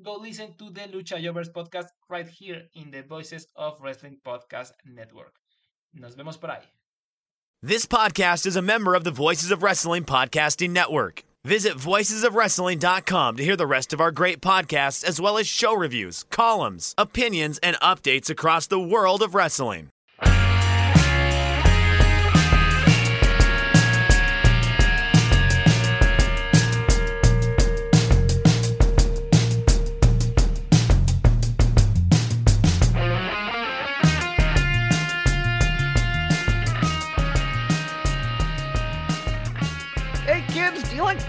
go listen to the Lucha Jovers podcast right here in the Voices of Wrestling Podcast Network. Nos vemos por ahí. This podcast is a member of the Voices of Wrestling Podcasting Network. Visit voicesofwrestling.com to hear the rest of our great podcasts, as well as show reviews, columns, opinions, and updates across the world of wrestling.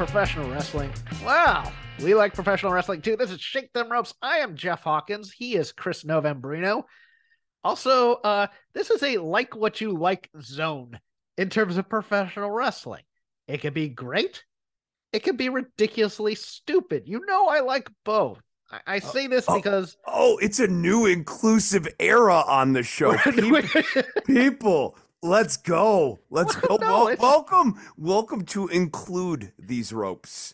Professional wrestling? Wow, we like professional wrestling too. This is Shake Them Ropes. I am Jeff Hawkins. He is Chris Novembrino. Also, uh, this is a like what you like zone in terms of professional wrestling. It can be great. It can be ridiculously stupid. You know, I like both. I, I say this oh, because Oh, it's a new inclusive era on the show. People, people let's go. Let's go. No, Wel- it's- welcome. Welcome to include these ropes.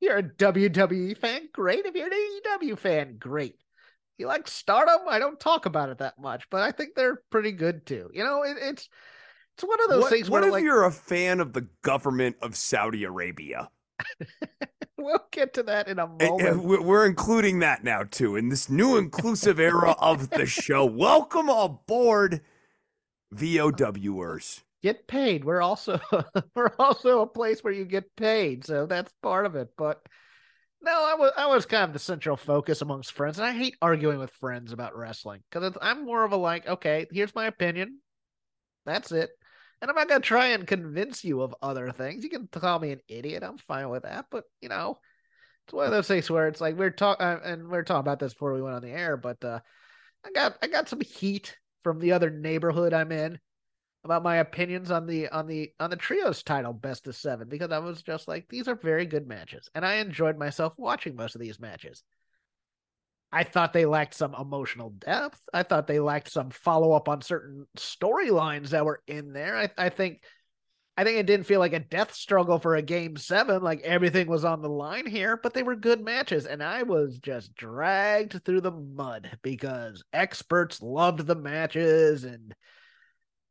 you're a WWE fan, great. If you're an AEW fan, great. You like Stardom? I don't talk about it that much, but I think they're pretty good too. You know, it, it's it's one of those what things what if like you're a fan of the government of Saudi Arabia? we'll get to that in a moment. We're including that now too in this new inclusive era of the show. Welcome aboard, VOWers. Get paid. We're also we're also a place where you get paid, so that's part of it. But no, I was I was kind of the central focus amongst friends, and I hate arguing with friends about wrestling because I'm more of a like, okay, here's my opinion, that's it, and I'm not gonna try and convince you of other things. You can call me an idiot, I'm fine with that, but you know, it's one of those things where it's like we're talking, uh, and we are talking about this before we went on the air, but uh, I got I got some heat from the other neighborhood I'm in about my opinions on the on the on the trios title best of seven because I was just like these are very good matches and I enjoyed myself watching most of these matches. I thought they lacked some emotional depth. I thought they lacked some follow up on certain storylines that were in there. I, I think I think it didn't feel like a death struggle for a game seven, like everything was on the line here, but they were good matches. And I was just dragged through the mud because experts loved the matches and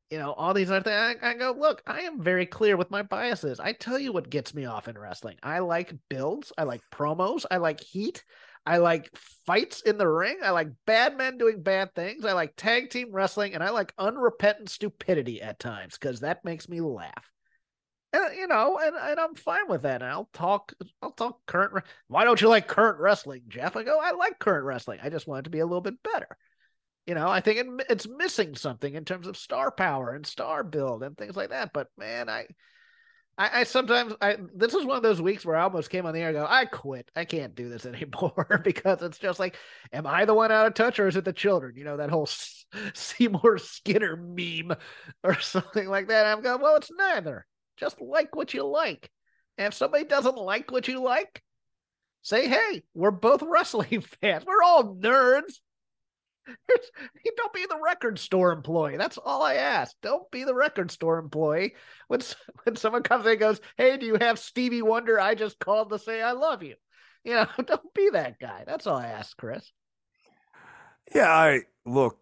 you know, all these other things. I, I go, look, I am very clear with my biases. I tell you what gets me off in wrestling. I like builds, I like promos, I like heat, I like fights in the ring, I like bad men doing bad things, I like tag team wrestling, and I like unrepentant stupidity at times because that makes me laugh. And you know, and, and I'm fine with that. And I'll talk, I'll talk current. re- Why don't you like current wrestling, Jeff? I go, I like current wrestling. I just want it to be a little bit better. You know, I think it, it's missing something in terms of star power and star build and things like that. But man, I, I, I sometimes I this is one of those weeks where I almost came on the air and go, I quit. I can't do this anymore because it's just like, am I the one out of touch or is it the children? You know, that whole Seymour Skinner meme or something like that. I'm going, well, it's neither. Just like what you like. And if somebody doesn't like what you like, say, hey, we're both wrestling fans. We're all nerds. Don't be the record store employee. That's all I ask. Don't be the record store employee. When when someone comes in and goes, "Hey, do you have Stevie Wonder?" I just called to say I love you. You know, don't be that guy. That's all I ask, Chris. Yeah, I look.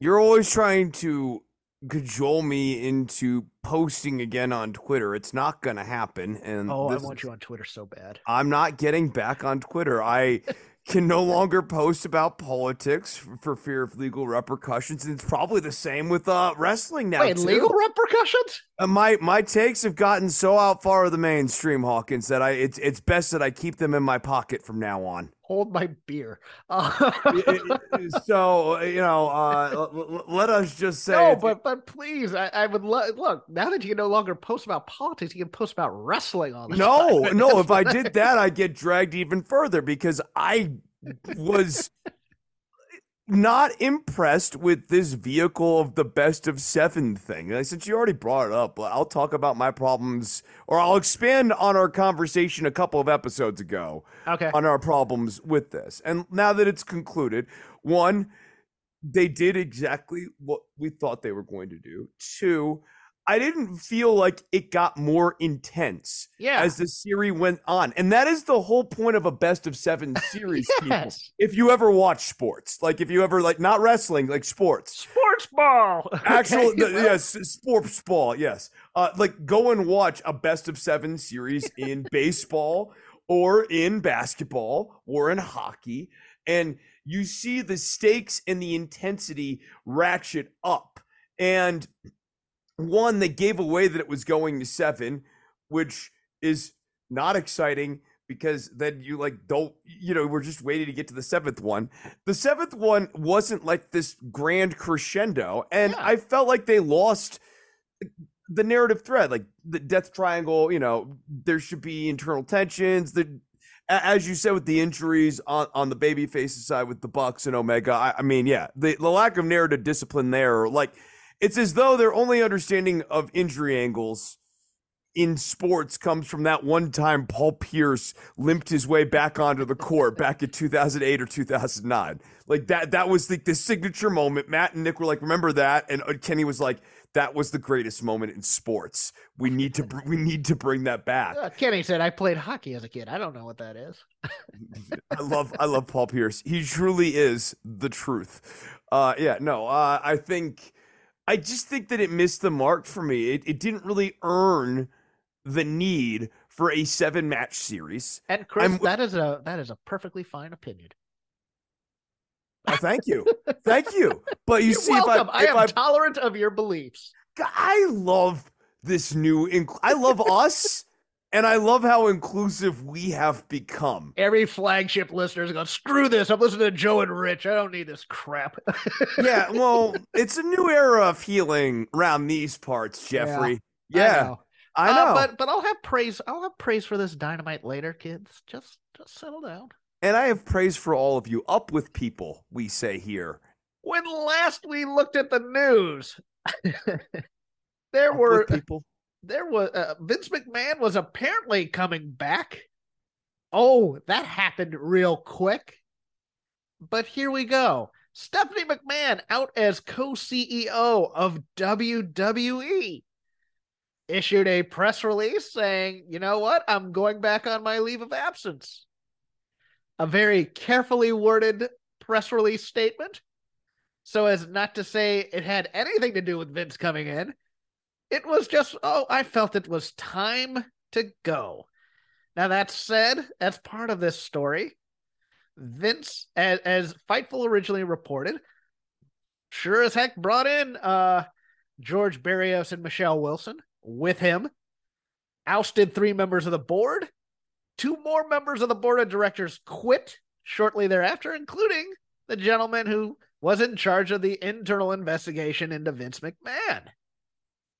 You're always trying to cajole me into posting again on Twitter. It's not going to happen. And Oh, I want you on Twitter so bad. I'm not getting back on Twitter. I can no longer post about politics for, for fear of legal repercussions. And it's probably the same with uh, wrestling now. Wait, too. legal repercussions? Uh, my my takes have gotten so out far of the mainstream, Hawkins, that I it's it's best that I keep them in my pocket from now on. Hold my beer. Uh, so you know, uh, l- l- let us just say, no, but but please, I, I would lo- look now that you can no longer post about politics, you can post about wrestling all the no, time. no. If I did that, I'd get dragged even further because I was not impressed with this vehicle of the best of seven thing. And since you already brought it up, I'll talk about my problems, or I'll expand on our conversation a couple of episodes ago. okay. on our problems with this. And now that it's concluded, one, they did exactly what we thought they were going to do. Two, I didn't feel like it got more intense Yeah. as the series went on. And that is the whole point of a best of seven series, people. yes. If you ever watch sports, like if you ever like not wrestling, like sports. Sports ball. Actual, Okay. the- yes, sports ball. Yes, uh, like go and watch a best of seven series in baseball or in basketball or in hockey, and you see the stakes and the intensity ratchet up. And one, they gave away that it was going to seven, which is not exciting because then you like don't you know we're just waiting to get to the seventh one the seventh one wasn't like this grand crescendo and Yeah. i felt like they lost the narrative thread like the death triangle you know there should be internal tensions the as you said with the injuries on, on the baby faces side with the bucks and omega i, I mean yeah the, the lack of narrative discipline there like it's as though their only understanding of injury angles in sports comes from that one time Paul Pierce limped his way back onto the court back in 2008 or 2009. Like that, that was the, the signature moment. Matt and Nick were like, remember that? And uh, Kenny was like, that was the greatest moment in sports. We need to, br- we need to bring that back. Uh, Kenny said, I played hockey as a kid. I don't know what that is. I love, I love Paul Pierce. He truly is the truth. Uh, yeah, no, uh, I think, I just think that it missed the mark for me. It, it didn't really earn the need for a seven match series. And Chris, I'm- that is a that is a perfectly fine opinion. Oh, thank you, thank you. But you You're see, welcome. if I, I, if am I, tolerant of your beliefs. I love this new. I love us, and I love how inclusive we have become. Every flagship listener is going, screw this. I'm listening to Joe and Rich. I don't need this crap. Yeah, well, it's a new era of healing around these parts, Jeffrey. Yeah, I know. Uh, but but I'll have praise. I'll have praise for this dynamite later, kids. Just just settle down. and I have praise for all of you. Up with people, we say here. When last we looked at the news, there Up were people. There was uh, Vince McMahon was apparently coming back. Oh, that happened real quick. But here we go. Stephanie McMahon out as co-CEO of WWE issued a press release saying, "You know what? I'm going back on my leave of absence." A very carefully worded press release statement so as not to say it had anything to do with Vince coming in. It was just, oh, I felt it was time to go. Now, that said, as part of this story, Vince, as, as Fightful originally reported, sure as heck brought in uh, George Barrios and Michelle Wilson with him, ousted three members of the board. Two more members of the board of directors quit shortly thereafter, including the gentleman who was in charge of the internal investigation into Vince McMahon.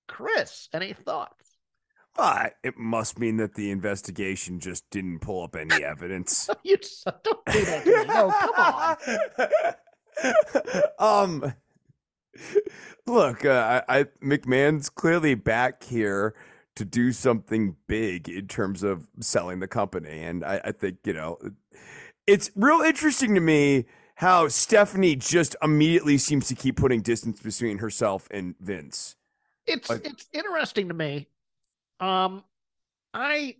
Chris, any thoughts? Uh, it must mean that the investigation just didn't pull up any evidence. You just, don't do that to me. No, come on. um, look, uh, I, I McMahon's clearly back here to do something big in terms of selling the company, and I, I think you know, it's real interesting to me how Stephanie just immediately seems to keep putting distance between herself and Vince. It's Like- it's interesting to me. Um, I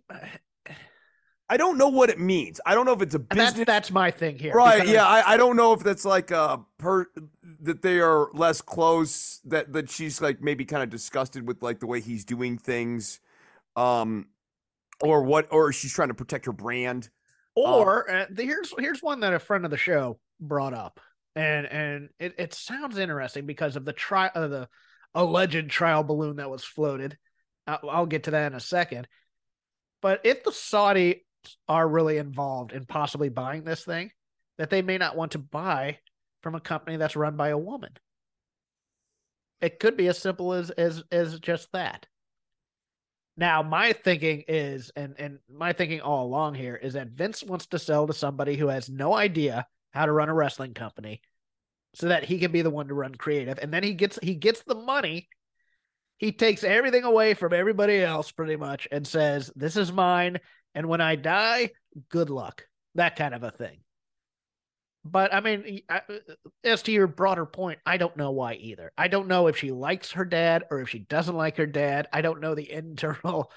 I don't know what it means. I don't know if it's a that's business. that's my thing here. Right. because- Yeah. I, I don't know if that's like a per that they are less close. That that she's like maybe kind of disgusted with like the way he's doing things, um, or what, or she's trying to protect her brand, Or uh, the, here's here's one that a friend of the show brought up, and and it, it sounds interesting because of the tri uh, the alleged trial balloon that was floated. I'll, get to that in a second. But if the Saudi are really involved in possibly buying this thing, that they may not want to buy from a company that's run by a woman. It could be as simple as as as just that. Now, my thinking is, and and my thinking all along here is that Vince wants to sell to somebody who has no idea how to run a wrestling company, so that he can be the one to run creative, and then he gets he gets the money. He takes everything away from everybody else, pretty much, and says, "This is mine, and when I die, good luck." That kind of a thing. But I mean, uh, as to your broader point, I don't know why either. I don't know if she likes her dad or if she doesn't like her dad. I don't know the internal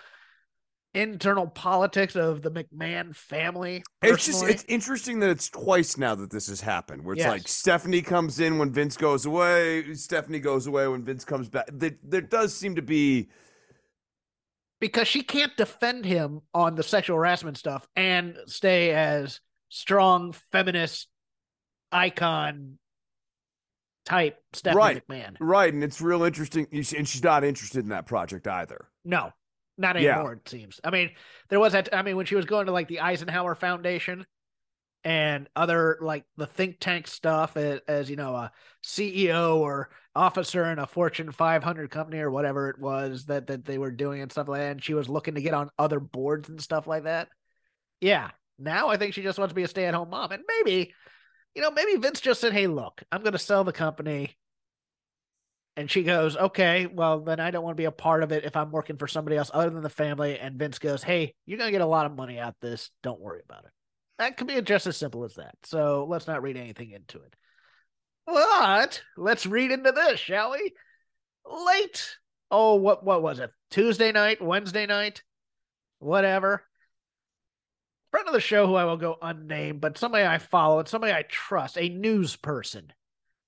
internal politics of the McMahon family. Personally. It's just it's interesting that it's twice now that this has happened. Where it's yes. like Stephanie comes in when Vince goes away, Stephanie goes away when Vince comes back. There, there does seem to be because she can't defend him on the sexual harassment stuff and stay as strong feminist icon type Stephanie right, McMahon. Right. And it's real interesting. And she's not interested in that project either. No, not anymore, yeah. it seems. I mean, there was that. I mean, when she was going to like the Eisenhower Foundation and other like the think tank stuff as, as you know, a CEO or officer in a Fortune 500 company or whatever it was that, that they were doing and stuff like that. And she was looking to get on other boards and stuff like that. Yeah. Now I think she just wants to be a stay at home mom. And maybe you know, maybe Vince just said, Hey, look, I'm going to sell the company. And she goes, Okay, well, then I don't want to be a part of it if I'm working for somebody else other than the family. And Vince goes, Hey, you're going to get a lot of money out this. Don't worry about it. That could be just as simple as that. So let's not read anything into it. But let's read into this, shall we? Late. Oh, what what was it? Tuesday night, Wednesday night, whatever friend of the show who I will go unnamed, but somebody I follow and somebody I trust, a news person,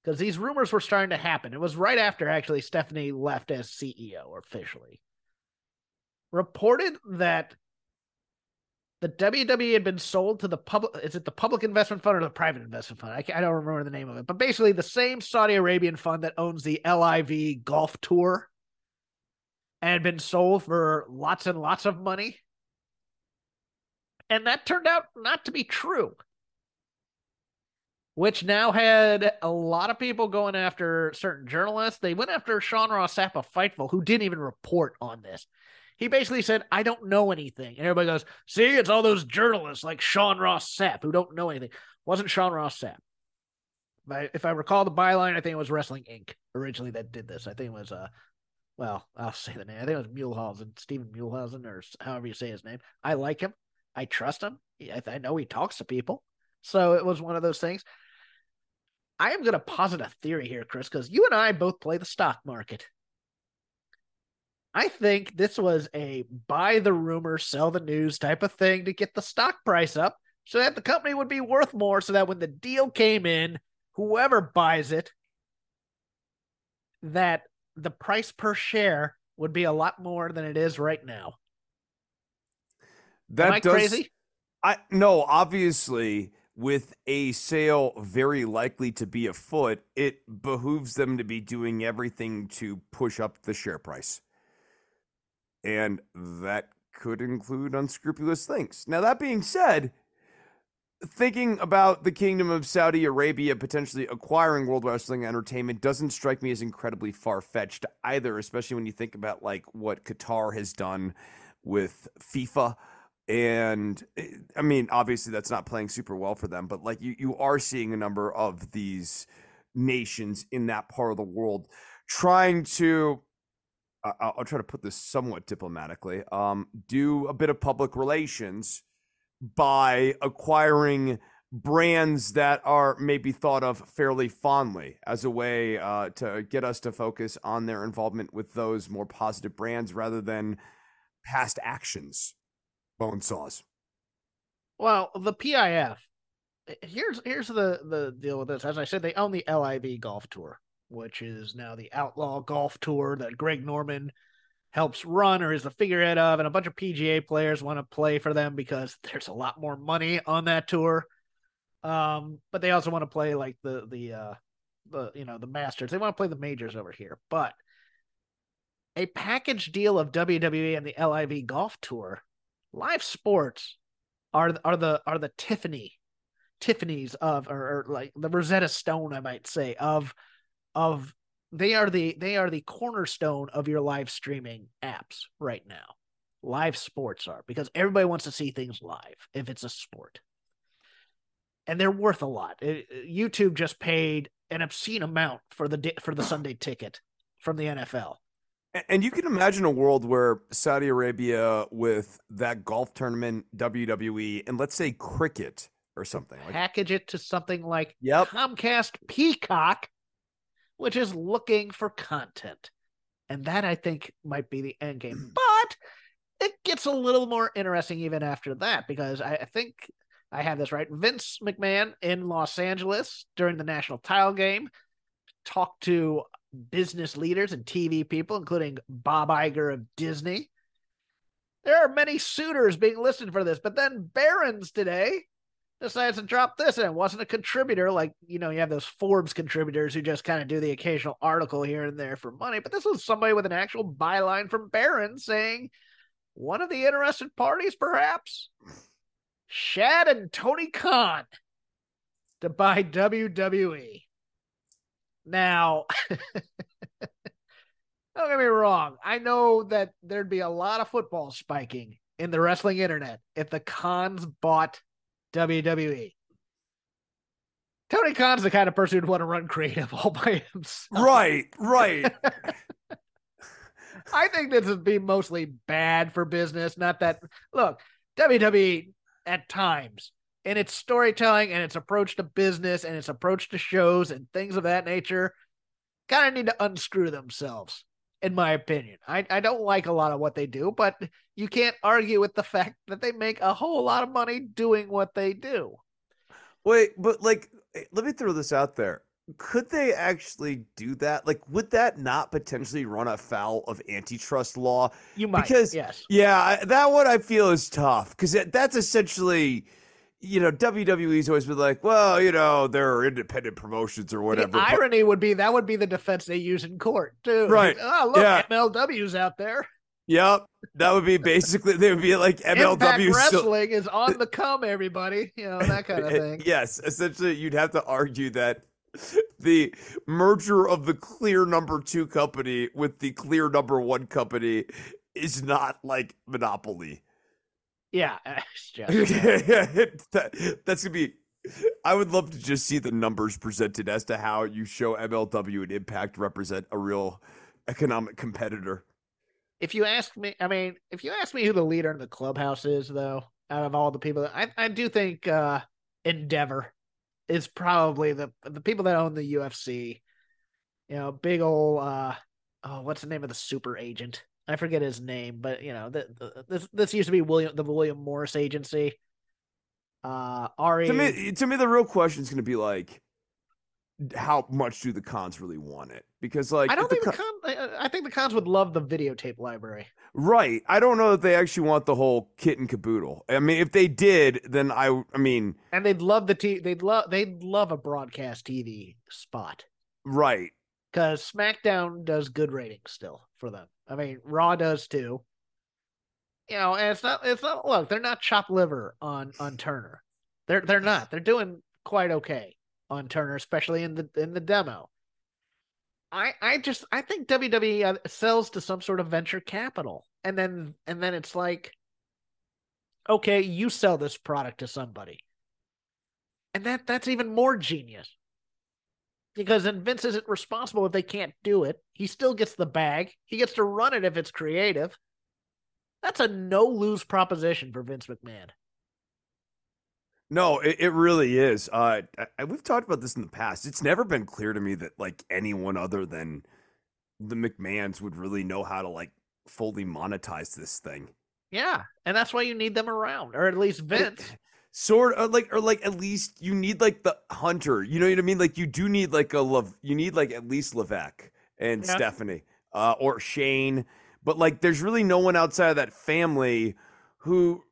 because these rumors were starting to happen. It was right after actually Stephanie left as CEO officially. Reported that the WWE had been sold to the public. Is it the public investment fund or the private investment fund? I, I don't remember the name of it, but basically the same Saudi Arabian fund that owns the LIV Golf Tour and had been sold for lots and lots of money and that turned out not to be true. Which now had a lot of people going after certain journalists. They went after Sean Ross Sapp of Fightful, who didn't even report on this. He basically said, I don't know anything. And everybody goes, See, it's all those journalists like Sean Ross Sapp who don't know anything. Wasn't Sean Ross Sapp. If I, if I recall the byline, I think it was Wrestling Inc. originally that did this. I think it was uh well, I'll say the name. I think it was Muehlhausen, Stephen Muehlhausen, or however you say his name. I like him. I trust him. I know he talks to people. So it was one of those things. I am going to posit a theory here, Chris, because you and I both play the stock market. I think this was a buy the rumor, sell the news type of thing to get the stock price up so that the company would be worth more. So that when the deal came in, whoever buys it, that the price per share would be a lot more than it is right now. That Am I does, crazy? I no, obviously with a sale very likely to be afoot, it behooves them to be doing everything to push up the share price. And that could include unscrupulous things. Now, that being said, thinking about the kingdom of Saudi Arabia potentially acquiring World Wrestling Entertainment doesn't strike me as incredibly far fetched either, especially when you think about like what Qatar has done with FIFA and eh, I mean, obviously that's not playing super well for them, but like you, you are seeing a number of these nations in that part of the world trying to. Uh, I'll try to put this somewhat diplomatically. Um, do a bit of public relations by acquiring brands that are maybe thought of fairly fondly as a way uh, to get us to focus on their involvement with those more positive brands rather than past actions bone saws. Well, the PIF. Here's here's the the deal with this. As I said, they own the LIV Golf Tour, which is now the Outlaw Golf Tour that Greg Norman helps run or is the figurehead of, and a bunch of PGA players want to play for them because there's a lot more money on that tour. Um, but they also want to play like the the uh the you know the Masters. They want to play the majors over here, but a package deal of WWE and the LIV Golf Tour, live sports are are the are the Tiffany Tiffany's of or, or like the Rosetta Stone, I might say, of of they are the they are the cornerstone of your live streaming apps right now. Live sports are because everybody wants to see things live if it's a sport. And they're worth a lot. It, YouTube just paid an obscene amount for the for the Sunday ticket from the NFL. And you can imagine a world where Saudi Arabia with that golf tournament, WWE, and let's say cricket or something. Like, package it to something like yep. Comcast Peacock, which is looking for content. And that I think might be the end game. But it gets a little more interesting even after that because I, I think I have this right. Vince McMahon in Los Angeles during the national title game talked to business leaders and TV people, including Bob Iger of Disney. There are many suitors being listed for this, but then Barron's today decides to drop this and it wasn't a contributor like you know you have those forbes contributors who just kind of do the occasional article here and there for money but this was somebody with an actual byline from barron saying one of the interested parties perhaps Shahid and tony khan to buy wwe now don't get me wrong i know that there'd be a lot of football spiking in the wrestling internet if the Khans bought WWE. Tony Khan's the kind of person who'd want to run creative all by himself. Right, right. I think this would be mostly bad for business. Not that, look, WWE at times in its storytelling and its approach to business and its approach to shows and things of that nature kind of need to unscrew themselves in my opinion. I, I don't like a lot of what they do, but you can't argue with the fact that they make a whole lot of money doing what they do. Wait, but like, eh, let me throw this out there. Could they actually do that? Like, would that not potentially run afoul of antitrust law? You might, because yes, yeah, that one I feel is tough because that's essentially you know, WWE's always been like, well, you know, there are independent promotions or whatever. The irony would be that would be the defense they use in court too. Right. oh, look, yeah. MLW's out there. Yep. That would be basically they would be like MLW Impact wrestling still... is on the come, everybody. You know, that kind of thing. yes. Essentially you'd have to argue that the merger of the clear number two company with the clear number one company is not like monopoly. Yeah, just, that, that's gonna be. I would love to just see the numbers presented as to how you show MLW and Impact represent a real economic competitor. If you ask me, I mean, if you ask me who the leader in the clubhouse is, though, out of all the people, I I do think uh Endeavor is probably the the people that own the UFC. You know, big old uh oh, what's the name of the super agent? I forget his name, but you know, the, the, this this used to be William the William Morris Agency. Uh, Ari. To me, to me, the real question is going to be like, how much do the Khans really want it? Because like, I don't think the, con- the Khans. I think the Khans would love the videotape library. Right. I don't know that they actually want the whole kit and caboodle. I mean, if they did, then I. I mean, and they'd love the t. They'd love. They'd love a broadcast TV spot. Right. Because SmackDown does good ratings still for them. I mean, Raw does too. You know, and it's not it's not look, they're not chop liver on on Turner. They're they're not. They're doing quite okay on Turner, especially in the in the demo. I I just I think WWE uh, sells to some sort of venture capital, and then and then it's like, okay, you sell this product to somebody, and that that's even more genius because then Vince isn't responsible if they can't do it. He still gets the bag. He gets to run it if it's creative. That's a no lose proposition for Vince McMahon. No, it, it really is. Uh, I, we've talked about this in the past. It's never been clear to me that like anyone other than the McMahons would really know how to like fully monetize this thing. Yeah, and that's why you need them around, or at least Vince sort of like or like at least you need like the hunter you know what i mean like you do need like a love you need like at least Levesque and yeah. stephanie uh or shane but like there's really no one outside of that family who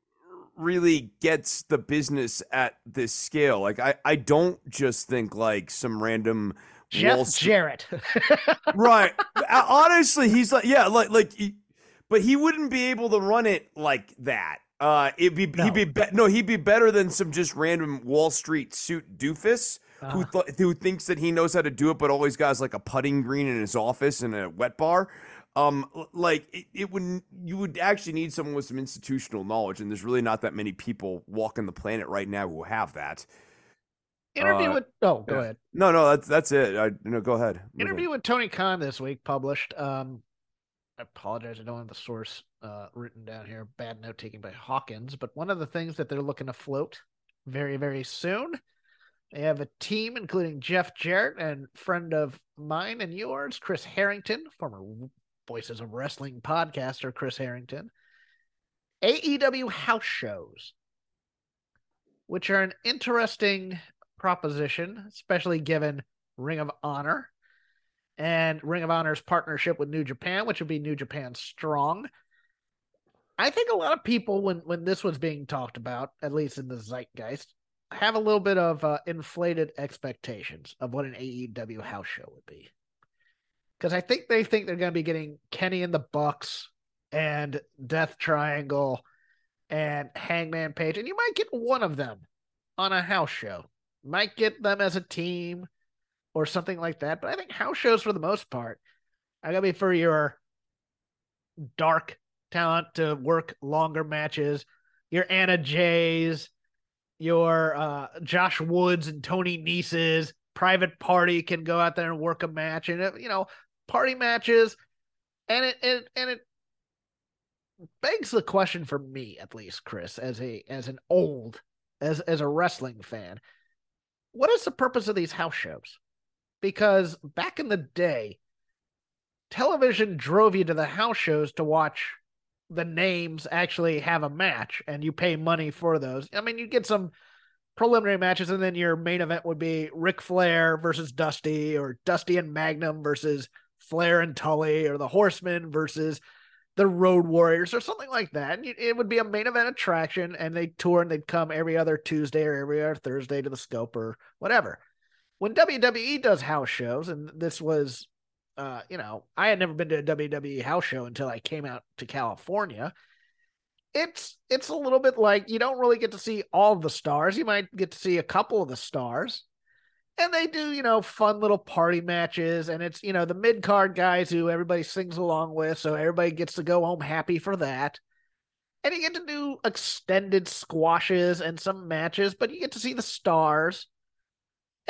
really gets the business at this scale. Like I, I don't just think like some random Jeff Wall Street- Jarrett. right. Honestly, he's like, yeah, like, like, he, but he wouldn't be able to run it like that. Uh, it'd be No. he'd be, be no, he'd be better than some just random Wall Street suit doofus who Uh-huh. th- who thinks that he knows how to do it, but always got like a putting green in his office and a wet bar. Um, like it, it would you would actually need someone with some institutional knowledge, and there's really not that many people walking the planet right now who have that. Interview Uh, with oh, go yeah. ahead. No, no, that's that's it. I no, go ahead. Move on. Interview with Tony Khan this week published. Um, I apologize, I don't have the source uh, written down here. Bad note taking by Hawkins. But one of the things that they're looking to float very, very soon, they have a team including Jeff Jarrett and friend of mine and yours, Chris Harrington, former Voices of Wrestling podcaster Chris Harrington. AEW house shows, which are an interesting proposition, especially given Ring of Honor and Ring of Honor's partnership with New Japan, which would be New Japan Strong. I think a lot of people, when when this was being talked about, at least in the zeitgeist, have a little bit of uh, inflated expectations of what an AEW house show would be. Because I think they think they're going to be getting Kenny and the Bucks and Death Triangle and Hangman Page, and you might get one of them on a house show. Might get them as a team or something like that. But I think house shows, for the most part, are gonna be for your dark talent to work longer matches. Your Anna Jays, your uh, Josh Woods and Tony Neses. Private Party can go out there and work a match, and it, you know, party matches, and it, it and it begs the question for me, at least, Chris, as a as an old as as a wrestling fan, what is the purpose of these house shows? Because back in the day, television drove you to the house shows to watch the names actually have a match and you pay money for those. I mean, you get some preliminary matches and then your main event would be Ric Flair versus Dusty or Dusty and Magnum versus Flair and Tully or the Horsemen versus the Road Warriors or something like that. And it would be a main event attraction and they'd tour and they'd come every other Tuesday or every other Thursday to the scope or whatever. When WWE does house shows, and this was, uh, you know, I had never been to a WWE house show until I came out to California. It's it's a little bit like you don't really get to see all the stars. You might get to see a couple of the stars. And they do you know fun little party matches. And it's you know the mid card guys who everybody sings along with. So everybody gets to go home happy for that. And you get to do extended squashes and some matches but you get to see the stars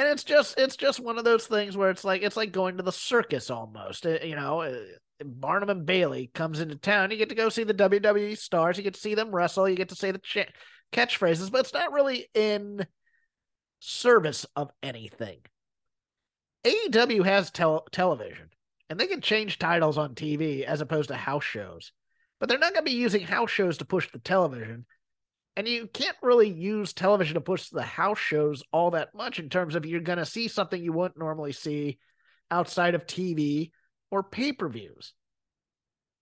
and it's just it's just one of those things where it's like it's like going to the circus almost Uh, you know uh, barnum and bailey comes into town you get to go see the wwe stars you get to see them wrestle you get to say the ch- catchphrases but it's not really in service of anything. AEW has tel- television and they can change titles on TV as opposed to house shows, but they're not going to be using house shows to push the television. And you can't really use television to push the house shows all that much in terms of you're going to see something you wouldn't normally see outside of TV or pay per views.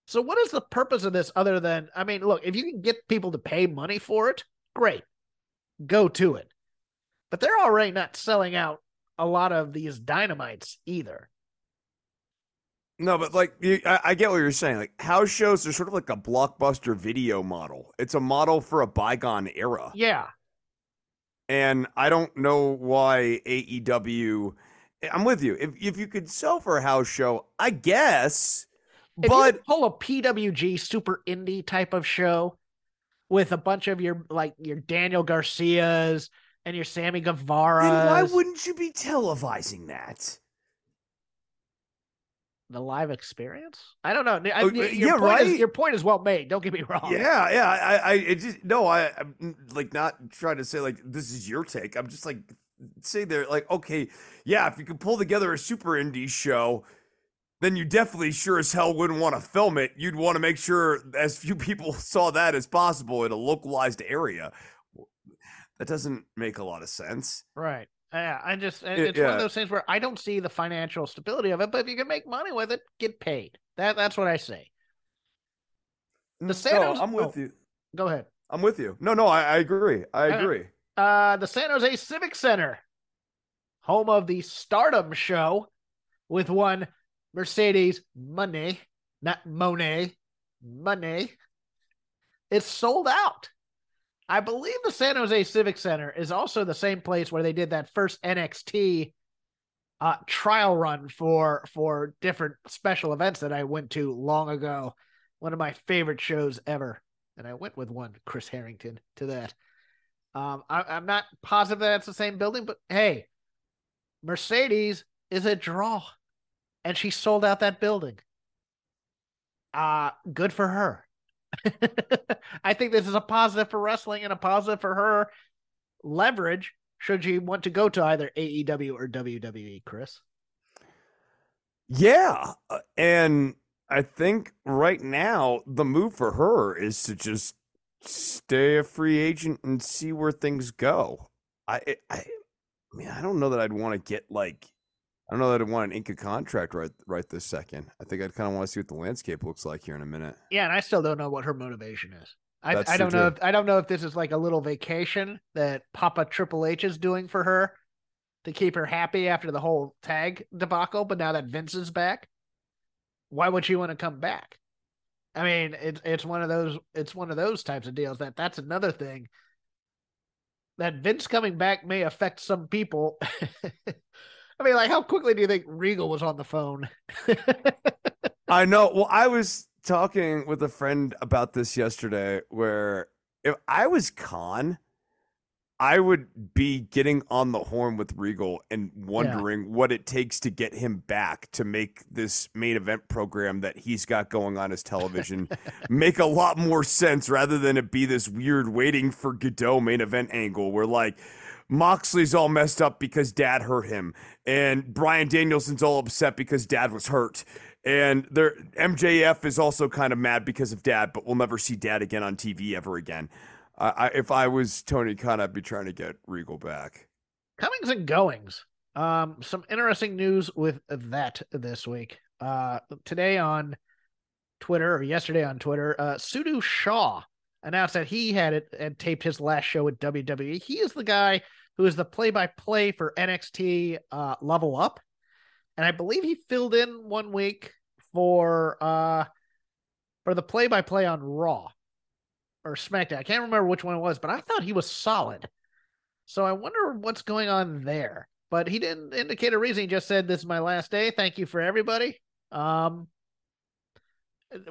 So, what is the purpose of this other than, I mean, look, if you can get people to pay money for it, great, go to it but they're already not selling out a lot of these dynamites either. No, but like you, I, I get what you're saying. Like house shows are sort of like a blockbuster video model. It's a model for a bygone era, Yeah. and I don't know why AEW. Eh, I'm with you. If if you could sell for a house show, I guess. If but pull a PWG super indie type of show with a bunch of your like your Daniel Garcias and your Sammy Guevara, why wouldn't you be televising that? The live experience? I don't know. I, Oh, your yeah, point right? Is, your point is well made. Don't get me wrong. Yeah, yeah. I, I, it just no. I, I'm like not trying to say like this is your take. I'm just like say they're like okay, yeah. If you could pull together a super indie show, then you definitely sure as hell wouldn't want to film it. You'd want to make sure as few people saw that as possible in a localized area. That doesn't make a lot of sense. Right. Yeah, I just Yeah, it's one of those things where I don't see the financial stability of it, but if you can make money with it, get paid. That that's what I say. The San no, Jose- I'm with oh. you. Go ahead. I'm with you. No, no, I, I agree. I Uh, agree. Uh, the San Jose Civic Center, home of the Stardom Show, with one Mercedes Money, not Monet, Money. It's sold out. I believe the San Jose Civic Center is also the same place where they did that first NXT uh, trial run for for different special events that I went to long ago. One of my favorite shows ever, and I went with one Chris Harrington to that. Um, I, I'm not positive that it's the same building, but hey, Mercedes is a draw, and she sold out that building. Uh good for her. I think this is a positive for wrestling and a positive for her leverage should she want to go to either AEW or WWE, Chris. Yeah, uh, and I think right now the move for her is to just stay a free agent and see where things go. I, I, I mean, I don't know that I'd want to get like, I don't know that I'd want an Inca contract right, right this second. I think I'd kind of want to see what the landscape looks like here in a minute. Yeah, and I still don't know what her motivation is. I, I don't know if I don't know if this is like a little vacation that Papa Triple H is doing for her to keep her happy after the whole tag debacle. But now that Vince is back, why would she want to come back? I mean, it's it's one of those it's one of those types of deals that that's another thing that Vince coming back may affect some people. I mean, like how quickly do you think Regal was on the phone? I know. Well, I was talking with a friend about this yesterday where if I was Khan, I would be getting on the horn with Regal and wondering what it takes to get him back to make this main event program that he's got going on his television make a lot more sense rather than it be this weird waiting for Godot main event angle where like Moxley's all messed up because dad hurt him and Bryan Danielson's all upset because dad was hurt and there MJF is also kind of mad because of dad but we'll never see dad again on TV ever again. I, I, if I was Tony Khan, I'd be trying to get Regal back. comings and goings. Um, some interesting news with that this week. Uh, today on Twitter or yesterday on Twitter, uh, Sudu Shah announced that he had it and taped his last show with WWE. He is the guy who is the play-by-play for NXT uh, Level Up, and I believe he filled in one week for uh for the play-by-play on Raw or SmackDown. I can't remember which one it was, but I thought he was solid. So I wonder what's going on there. But he didn't indicate a reason. He just said, "This is my last day. Thank you for everybody." Um,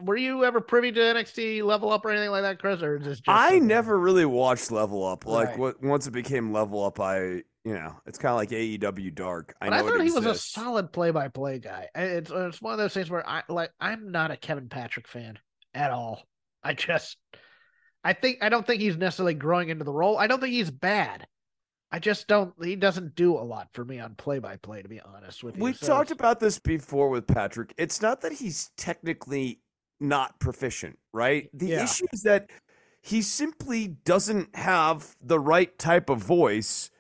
were you ever privy to NXT Level Up or anything like that, Chris? Or is this just I something- never really watched Level Up. Like Right. what once it became Level Up, I you know it's kind of like AEW Dark. I But I, thought he was a solid play-by-play guy. It's it's one of those things where I like I'm not a Kevin Patrick fan at all. I just I think I don't think he's necessarily growing into the role. I don't think he's bad. I just don't. He doesn't do a lot for me on play-by-play, to be honest with you. We So talked about this before with Patrick. It's not that he's technically not proficient, right? The Yeah. issue is that he simply doesn't have the right type of voice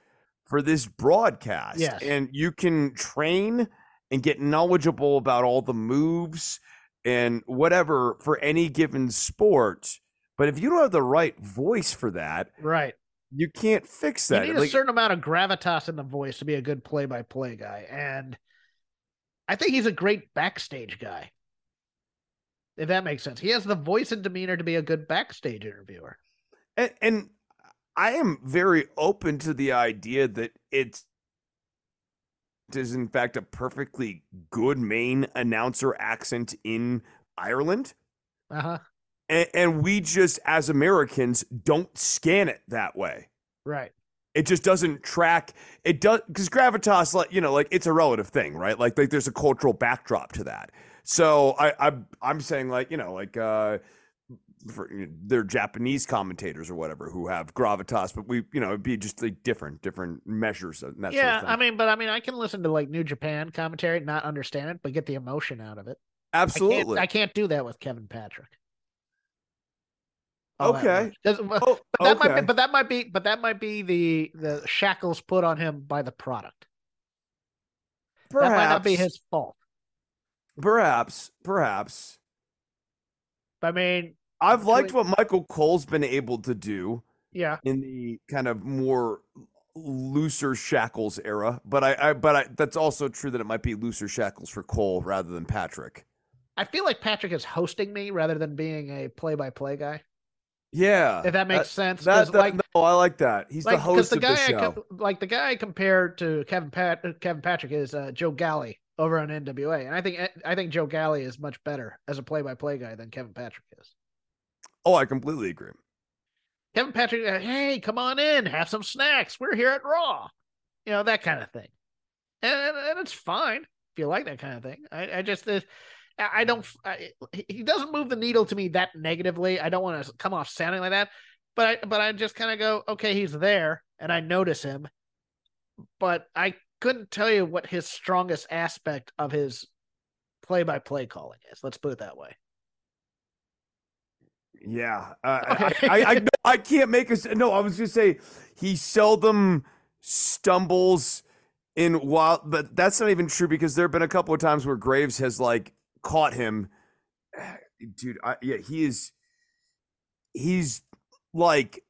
for this broadcast. Yes. And you can train and get knowledgeable about all the moves and whatever for any given sport. But if you don't have the right voice for that, right. you can't fix that. You need a certain amount of gravitas in the voice to be a good play-by-play guy, and I think he's a great backstage guy. If that makes sense, he has the voice and demeanor to be a good backstage interviewer. and, and I am very open to the idea that it's it is in fact a perfectly good main announcer accent in Ireland. Uh huh. And, and we just as Americans don't scan it that way. Right. It just doesn't track it does because gravitas like you know like it's a relative thing right like like there's a cultural backdrop to that so I I'm I'm saying like you know like uh for you know, they're Japanese commentators or whatever who have gravitas but we you know it'd be just like different different measures and that yeah, sort of I mean, but I mean, I can listen to like New Japan commentary, not understand it, but get the emotion out of it. I absolutely can't, I can't do that with Kevin Patrick. all Okay. much. Does- but oh, that might be, but that might be, but that might be the the shackles put on him by the product. perhaps That might not be his fault. Perhaps perhaps I mean, I've liked what Michael Cole's been able to do Yeah. in the kind of more looser shackles era, but I, I but I, that's also true that it might be looser shackles for Cole rather than Patrick. I feel like Patrick is hosting me rather than being a play-by-play guy. Yeah, If that makes sense. That, that- like, no, I like that. He's the like, 'cause host the of guy, the show. co- like the guy compared to Kevin Pat, Kevin Patrick is uh, Joe Galley over on NWA, and I think I think Joe Galli is much better as a play-by-play guy than Kevin Patrick is. oh, I completely agree. Kevin Patrick, uh, hey, come on in, have some snacks. We're here at Raw, you know that kind of thing, and and, and it's fine if you like that kind of thing. I, I just uh, I don't. I, he doesn't move the needle to me that negatively. I don't want to come off sounding like that, but I but I just kind of go, okay, he's there, and I notice him, but I couldn't tell you what his strongest aspect of his play-by-play calling is. Let's put it that way. Yeah, uh, I, Okay. I, I, no, I can't make us. No, I was gonna say he seldom stumbles in while, but that's not even true because there have been a couple of times where Graves has like caught him. Dude, I, yeah, he is. He's like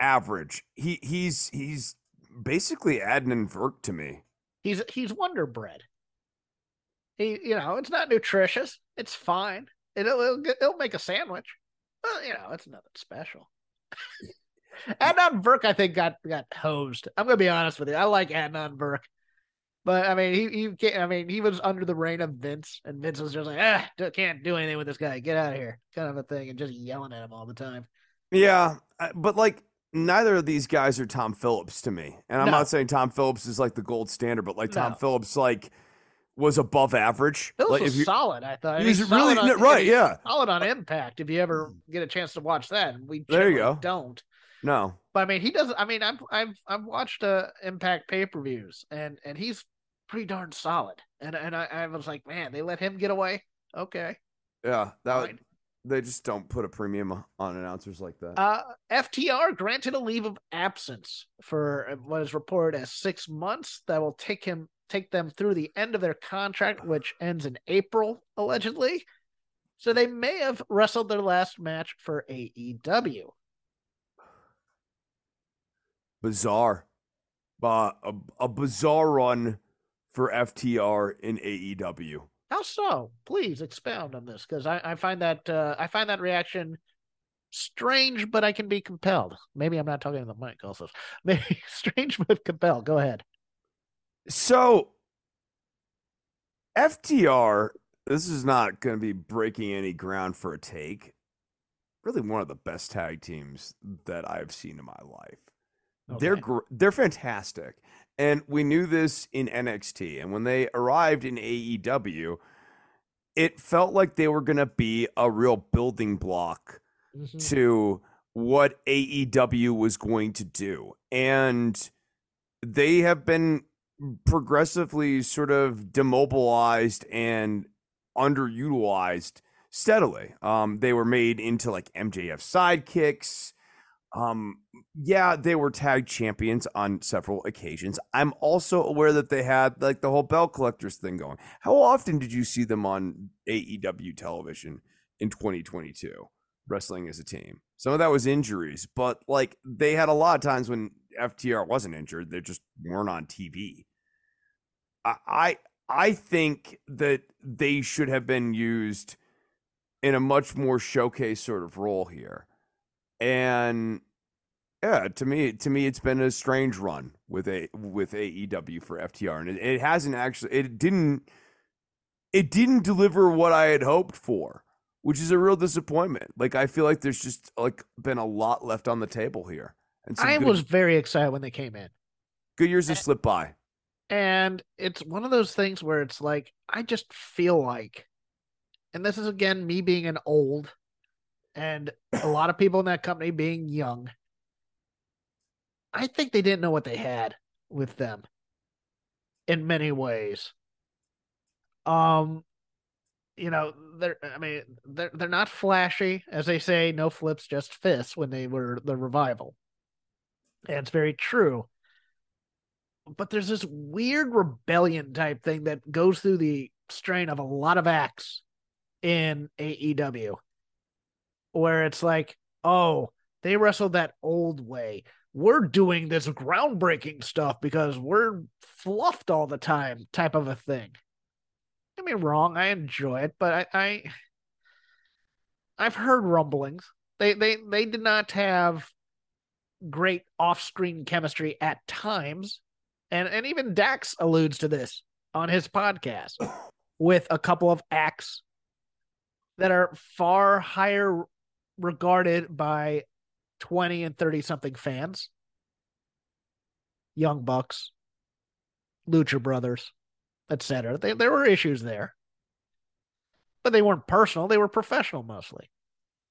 average. He he's he's basically Adnan Virk to me. He's he's Wonder Bread. He, you know, it's not nutritious. It's fine. It'll it'll, it'll make a sandwich. Well, you know, it's nothing special. Adnan Virk, I think, got got hosed. I'm gonna be honest with you. I like Adnan Virk, but I mean, he he can't. I mean, he was under the reign of Vince, and Vince was just like, ah, can't do anything with this guy. Get out of here, kind of a thing, and just yelling at him all the time. Yeah, but like neither of these guys are Tom Phillips to me. And I'm No. not saying Tom Phillips is like the gold standard, but like Tom No. Phillips like was above average. Phillips like was you- solid. I thought He was He's really on- right, he's yeah. solid on Impact. If you ever get a chance to watch that, and we There you go. don't. no. But I mean, he doesn't. I mean, I've I've I've watched uh, Impact pay per views, and and he's pretty darn solid. And and I, I was like, man, they let him get away. Okay. Yeah, that fine. They just don't put a premium on announcers like that. Uh, FTR granted a leave of absence for what is reported as six months. That will take him take them through the end of their contract, which ends in April allegedly. So they may have wrestled their last match for AEW. bizarre. Uh, a, a bizarre run for FTR in AEW. How so? Please expound on this because I, I find that uh, I find that reaction strange, but I can be compelled. Maybe I'm not talking to the mic. Also, maybe strange but compelled. Go ahead. So FTR, this is not going to be breaking any ground for a take. Really, one of the best tag teams that I've seen in my life. They're Okay. gr- they're fantastic, and we knew this in NXT. And when they arrived in AEW, it felt like they were going to be a real building block Mhm. to what AEW was going to do. And they have been progressively sort of demobilized and underutilized steadily. Um, they were made into like MJF sidekicks. Um, yeah, they were tag champions on several occasions. I'm also aware that they had like the whole bell collectors thing going. How often did you see them on AEW television in 2022? wrestling as a team. Some of that was injuries, but like they had a lot of times when FTR wasn't injured, they just weren't on TV. I I, I think that they should have been used in a much more showcase sort of role here. And yeah, to me, to me, it's been a strange run with a with AEW for FTR, and it, it hasn't actually, it didn't, it didn't deliver what I had hoped for which is a real disappointment. Like I feel like there's just like been a lot left on the table here. And I good, was very excited when they came in. good years have slipped by. And it's one of those things where it's like, I just feel like, and this is again me being an old and a lot of people in that company being young. I think they didn't know what they had with them in many ways. Um, you know, they're I mean, they're they're not flashy, as they say, no flips, just fists when they were the revival. And it's very true but there's this weird rebellion type thing that goes through the strain of a lot of acts in AEW where it's like, oh, they wrestled that old way. We're doing this groundbreaking stuff because we're fluffed all the time, type of a thing. I mean, wrong. I enjoy it, but I, I I've heard rumblings. They they they did not have great off-screen chemistry at times, and and even Dax alludes to this on his podcast with a couple of acts that are far higher regarded by 20 and 30 something fans. Young Bucks, Lucha Brothers, etc. There were issues there. But they weren't personal, they were professional mostly.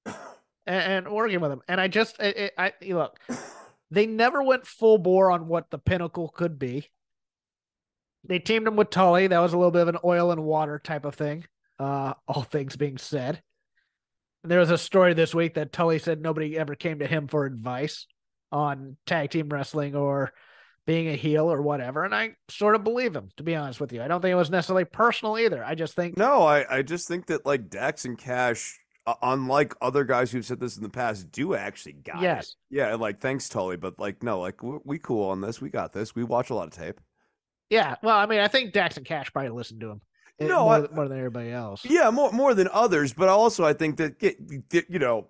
And, and working with them. And I just I, I look, they never went full bore on what the pinnacle could be. They teamed him with Tully. That was a little bit of an oil and water type of thing. Uh, all things being said. There was a story this week that Tully said nobody ever came to him for advice on tag team wrestling or being a heel or whatever. And I sort of believe him, to be honest with you. I don't think it was necessarily personal either. I just think No, I, I just think that like Dax and Cash, uh, unlike other guys who've said this in the past, do actually got Yes. it. Yeah, like thanks Tully, but like no, like we, we cool on this. We got this. We watch a lot of tape. Yeah. Well, I mean, I think Dax and Cash probably listened to him. Eh, No, more, I- than- more than everybody else. Yeah, more more than others, but also I think that, you know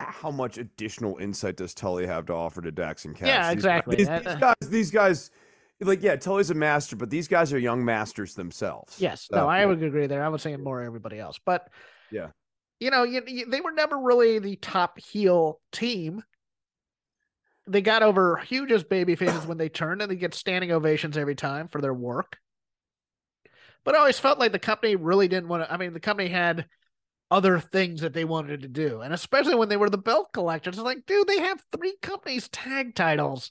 how much additional insight does Tully have to offer to Dax and Cash? Yeah, These- exactly. These, these guys, these guys, like yeah, Tully's a master, but these guys are young masters themselves. Yes, So, no, I yeah. would agree there. I was saying more everybody else, but Yeah. you know, you, you, they were never really the top heel team. They got over huge as baby faces when they turned, and they get standing ovations every time for their work. But I always felt like the company really didn't want to. I mean, the company had other things that they wanted to do, and especially when they were the belt collectors, it's like, dude, they have three companies tag titles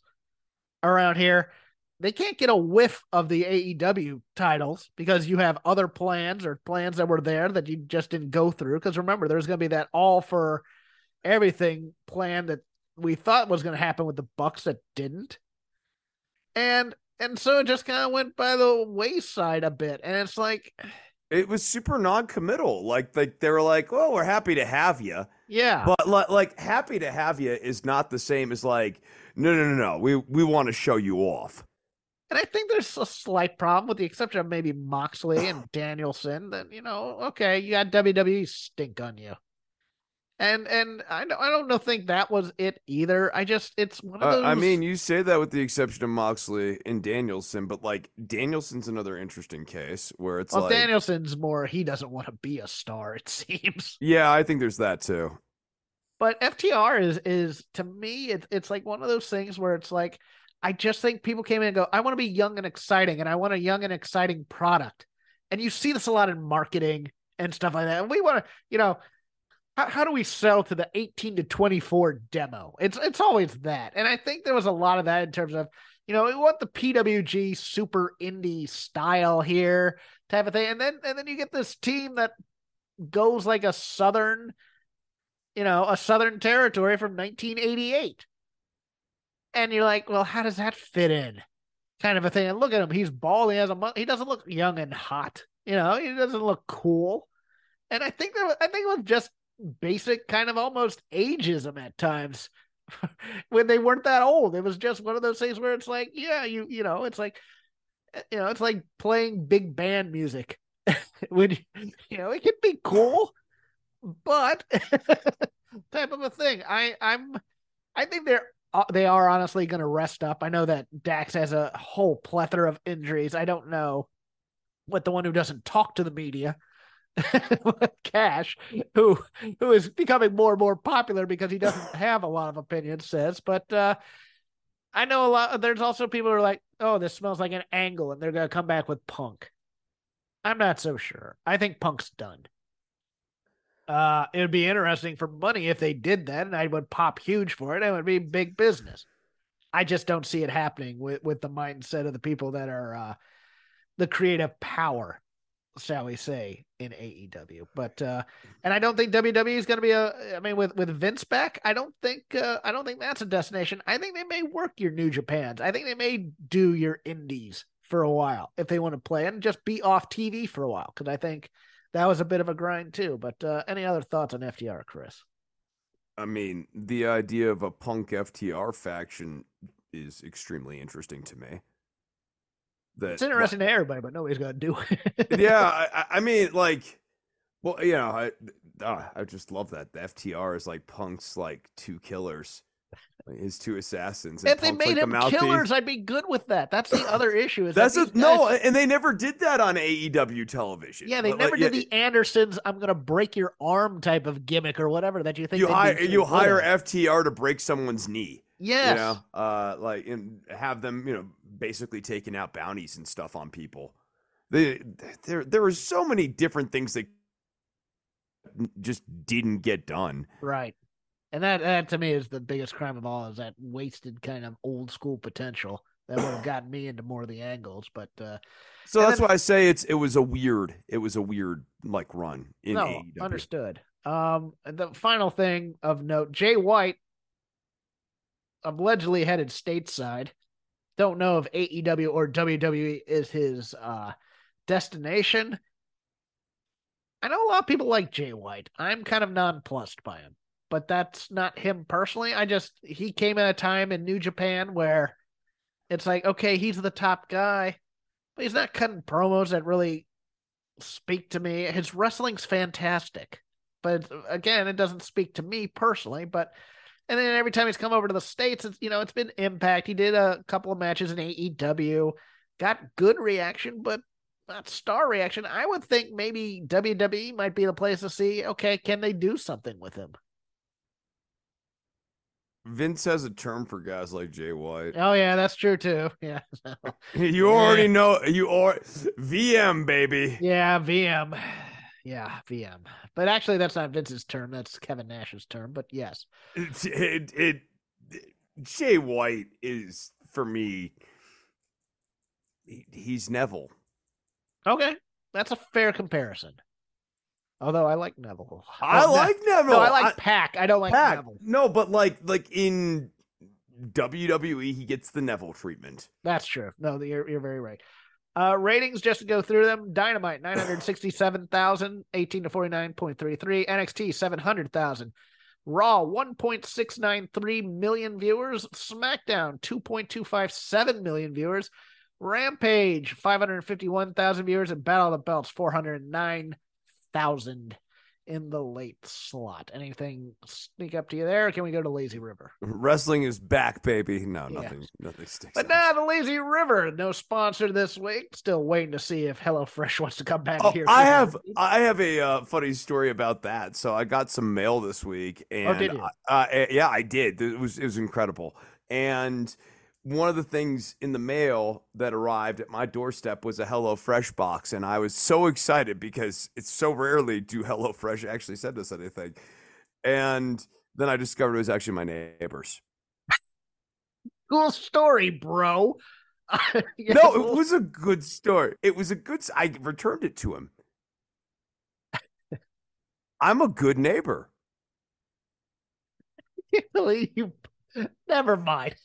around here they can't get a whiff of the AEW titles because you have other plans or plans that were there that you just didn't go through. Because remember, there's going to be that all for everything plan that we thought was going to happen with the Bucks that didn't, and and so it just kind of went by the wayside a bit. And it's like, It was super non-committal. Like like they were like, "Well, we're happy to have you," yeah, but like, like happy to have you is not the same as like, "No, no, no, no. We we want to show you off." And I think there's a slight problem, with the exception of maybe Moxley and Danielson. That you know, okay, you got WWE stink on you, and and I don't I don't know think that was it either. I just it's one of Uh, those. I mean, you say that with the exception of Moxley and Danielson, but like Danielson's another interesting case where it's well, like, Danielson's more he doesn't want to be a star. It seems, yeah, I think there's that too. but FTR is is to me it's it's like one of those things where it's like I just think people came in and go, I want to be young and exciting, and I want a young and exciting product. And you see this a lot in marketing and stuff like that. And we want to, you know, how, how do we sell to the 18 to 24 demo? It's it's always that. And I think there was a lot of that in terms of, you know, we want the PWG super indie style here type of thing. And then and then you get this team that goes like a southern, you know, a southern territory from 1988 and you're like, well, how does that fit in? Kind of a thing. And look at him; he's bald. He has a he doesn't look young and hot. You know, he doesn't look cool. And I think that I think it was just basic kind of almost ageism at times when they weren't that old. It was just one of those things where it's like, yeah, you you know, it's like you know, it's like playing big band music. when you, you know, it can be cool, but type of a thing. I I'm I think they're uh, they are honestly going to rest up. I know that Dax has a whole plethora of injuries. I don't know what the one who doesn't talk to the media, Cash, who who is becoming more and more popular because he doesn't have a lot of opinions, says. But uh, I know a lot. There's also people who are like, "Oh, this smells like an angle," and they're going to come back with Punk. I'm not so sure. I think Punk's done. Uh, it would be interesting for money if they did that, and I would pop huge for it. It would be big business. I just don't see it happening with with the mindset of the people that are uh, the creative power, shall we say, in AEW. But uh, and I don't think WWE is going to be a. I mean, with with Vince back, I don't think uh, I don't think that's a destination. I think they may work your New Japans. I think they may do your Indies for a while if they want to play and just be off TV for a while because I think that was a bit of a grind too. But uh, any other thoughts on FTR, Chris? I mean, the idea of a punk FTR faction is extremely interesting to me. That It's interesting to everybody, but nobody's gonna do it. yeah, I, I mean, like, well, you know, I, uh, I just love that the FTR is like Punk's like two killers, like his two assassins. if they made like, him mouthpiece. killers, I'd be good with that. That's the other issue. Is that That's a, these no, and they never did that on AEW television. Yeah, they Like, never yeah, did the Andersons. I'm gonna break your arm type of gimmick or whatever that you think You hire you hire. FTR to break someone's knee. Yes. You know, uh, like and have them, you know, basically taking out bounties and stuff on people. They, there, there were so many different things that just didn't get done. Right. And that, that to me is the biggest crime of all is that wasted kind of old school potential that would have gotten me into more of the angles. But uh So that's then- why I say it's it was a weird, it was a weird like run in no, AEW. understood. Um the final thing of note, Jay White allegedly headed stateside. Don't know if AEW or WWE is his uh destination. I know a lot of people like Jay White. I'm kind of nonplussed by him, but that's not him personally. I just he came at a time in New Japan where it's like, okay, he's the top guy, but he's not cutting promos that really speak to me. His wrestling's fantastic, but again, it doesn't speak to me personally. But and then every time he's come over to the states, it's you know it's been Impact. He did a couple of matches in AEW, got good reaction, but not star reaction. I would think maybe WWE might be the place to see. Okay, can they do something with him? Vince has a term for guys like Jay White. Oh yeah, that's true too. Yeah, You already know you are VM baby. yeah, VM. Yeah, VM. But actually, that's not Vince's term. That's Kevin Nash's term. But yes. It, it, it, Jay White is for me. he- he's Neville. Okay, that's a fair comparison. Although I like Neville. I Well, like Neville. No, I like Pack. I don't like Pac. Neville. No, but like like in WWE, he gets the Neville treatment. That's true. No, you're you're very right. Uh, ratings just to go through them: Dynamite nine hundred sixty-seven thousand, eighteen to forty-nine point three three. NXT seven hundred thousand. Raw one point six nine three million viewers. SmackDown two point two five seven million viewers. Rampage five hundred fifty-one thousand viewers, and Battle of the Belts four hundred nine thousand in the late slot. Anything sneak up to you there? Can we go to Lazy River? Wrestling is back, baby. No, Yeah. nothing, nothing sticks. But now the Lazy River, no sponsor this week. Still waiting to see if HelloFresh wants to come back Oh, here. I have I have a uh, funny story about that. So I got some mail this week, and Oh, you? I- uh, yeah, I did. It was it was incredible. And one of the things in the mail that arrived at my doorstep was a HelloFresh box, and I was so excited because it's so rarely do HelloFresh actually send us anything. And then I discovered it was actually my neighbors. cool story, bro. Yeah, No, it was a good story. It was a good. I returned it to him. I'm a good neighbor. you- Never mind.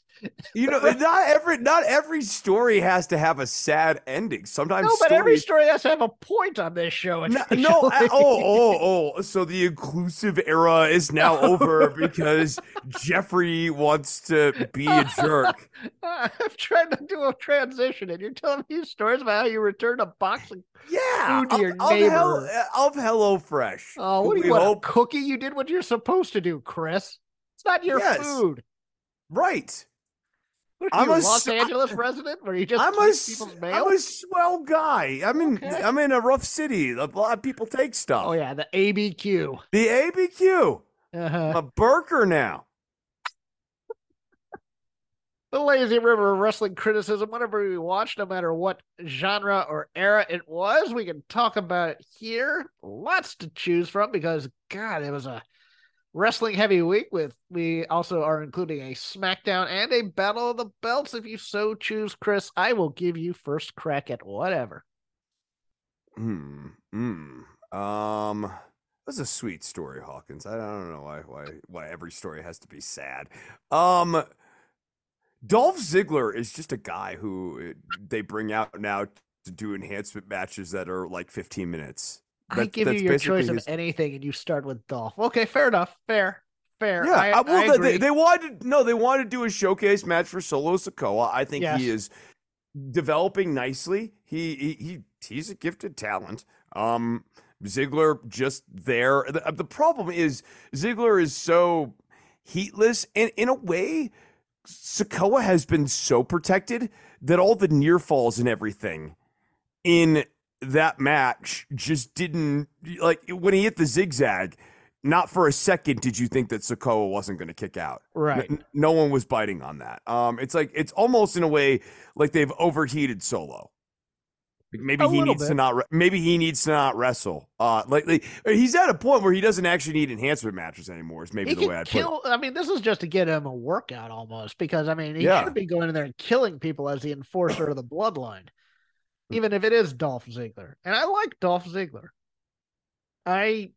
You know, not every not every story has to have a sad ending. Sometimes No, but every story has to have a point on this show. No, no uh, oh, oh, oh. So the inclusive era is now over because Jeffrey wants to be a jerk. I'm trying to do a transition, and you're telling me stories about how you returned a box of. Yeah, Food to of, your of, Hel- neighbor. of HelloFresh. Oh, what do you want? hope- cookie? You did what you're supposed to do, Chris. It's not your Yes. food. Right. What I'm a Los s- Angeles resident, where you just I'm a, people's I'm a swell guy. I'm in Okay. I'm in a rough city. A lot of people take stuff. Oh yeah, the ABQ. The ABQ. Uh-huh. A Burker now. The Lazy River of Wrestling criticism, whatever we watch, no matter what genre or era it was, we can talk about it here. Lots to choose from because, God, it was a wrestling heavy week. With we also are including a SmackDown and a Battle of the Belts. If you so choose, Chris, I will give you first crack at whatever. Hmm. Hmm. Um. That's a sweet story, Hawkins. I don't know why why why every story has to be sad. Um. Dolph Ziggler is just a guy who uh, they bring out now to do enhancement matches that are like 15 minutes. I That- give you your choice of anything, and you start with Dolph. Okay, fair enough. Fair, fair. Yeah, I, I, well, I they- agree. they, wanted no, they wanted to do a showcase match for Solo Sikoa. I think he is developing nicely. He, he he he's a gifted talent. Um, Ziggler just there. The, the problem is Ziggler is so heatless, and in a way, Sikoa has been so protected that all the near falls and everything in that match just didn't like when he hit the zigzag. Not for a second did you think that Sikoa wasn't going to kick out. right. N- no one was biting on that. Um, it's like it's almost in a way like they've overheated Solo. Like, Maybe A he needs to not. Re- maybe he needs to not wrestle. Uh, like, like, he's at a point where he doesn't actually need enhancement matches anymore. Is maybe he the way I put it. I mean, this is just to get him a workout almost because I mean, he Yeah. should be going in there and killing people as the enforcer of the bloodline, even if it is Dolph Ziggler. And I like Dolph Ziggler. I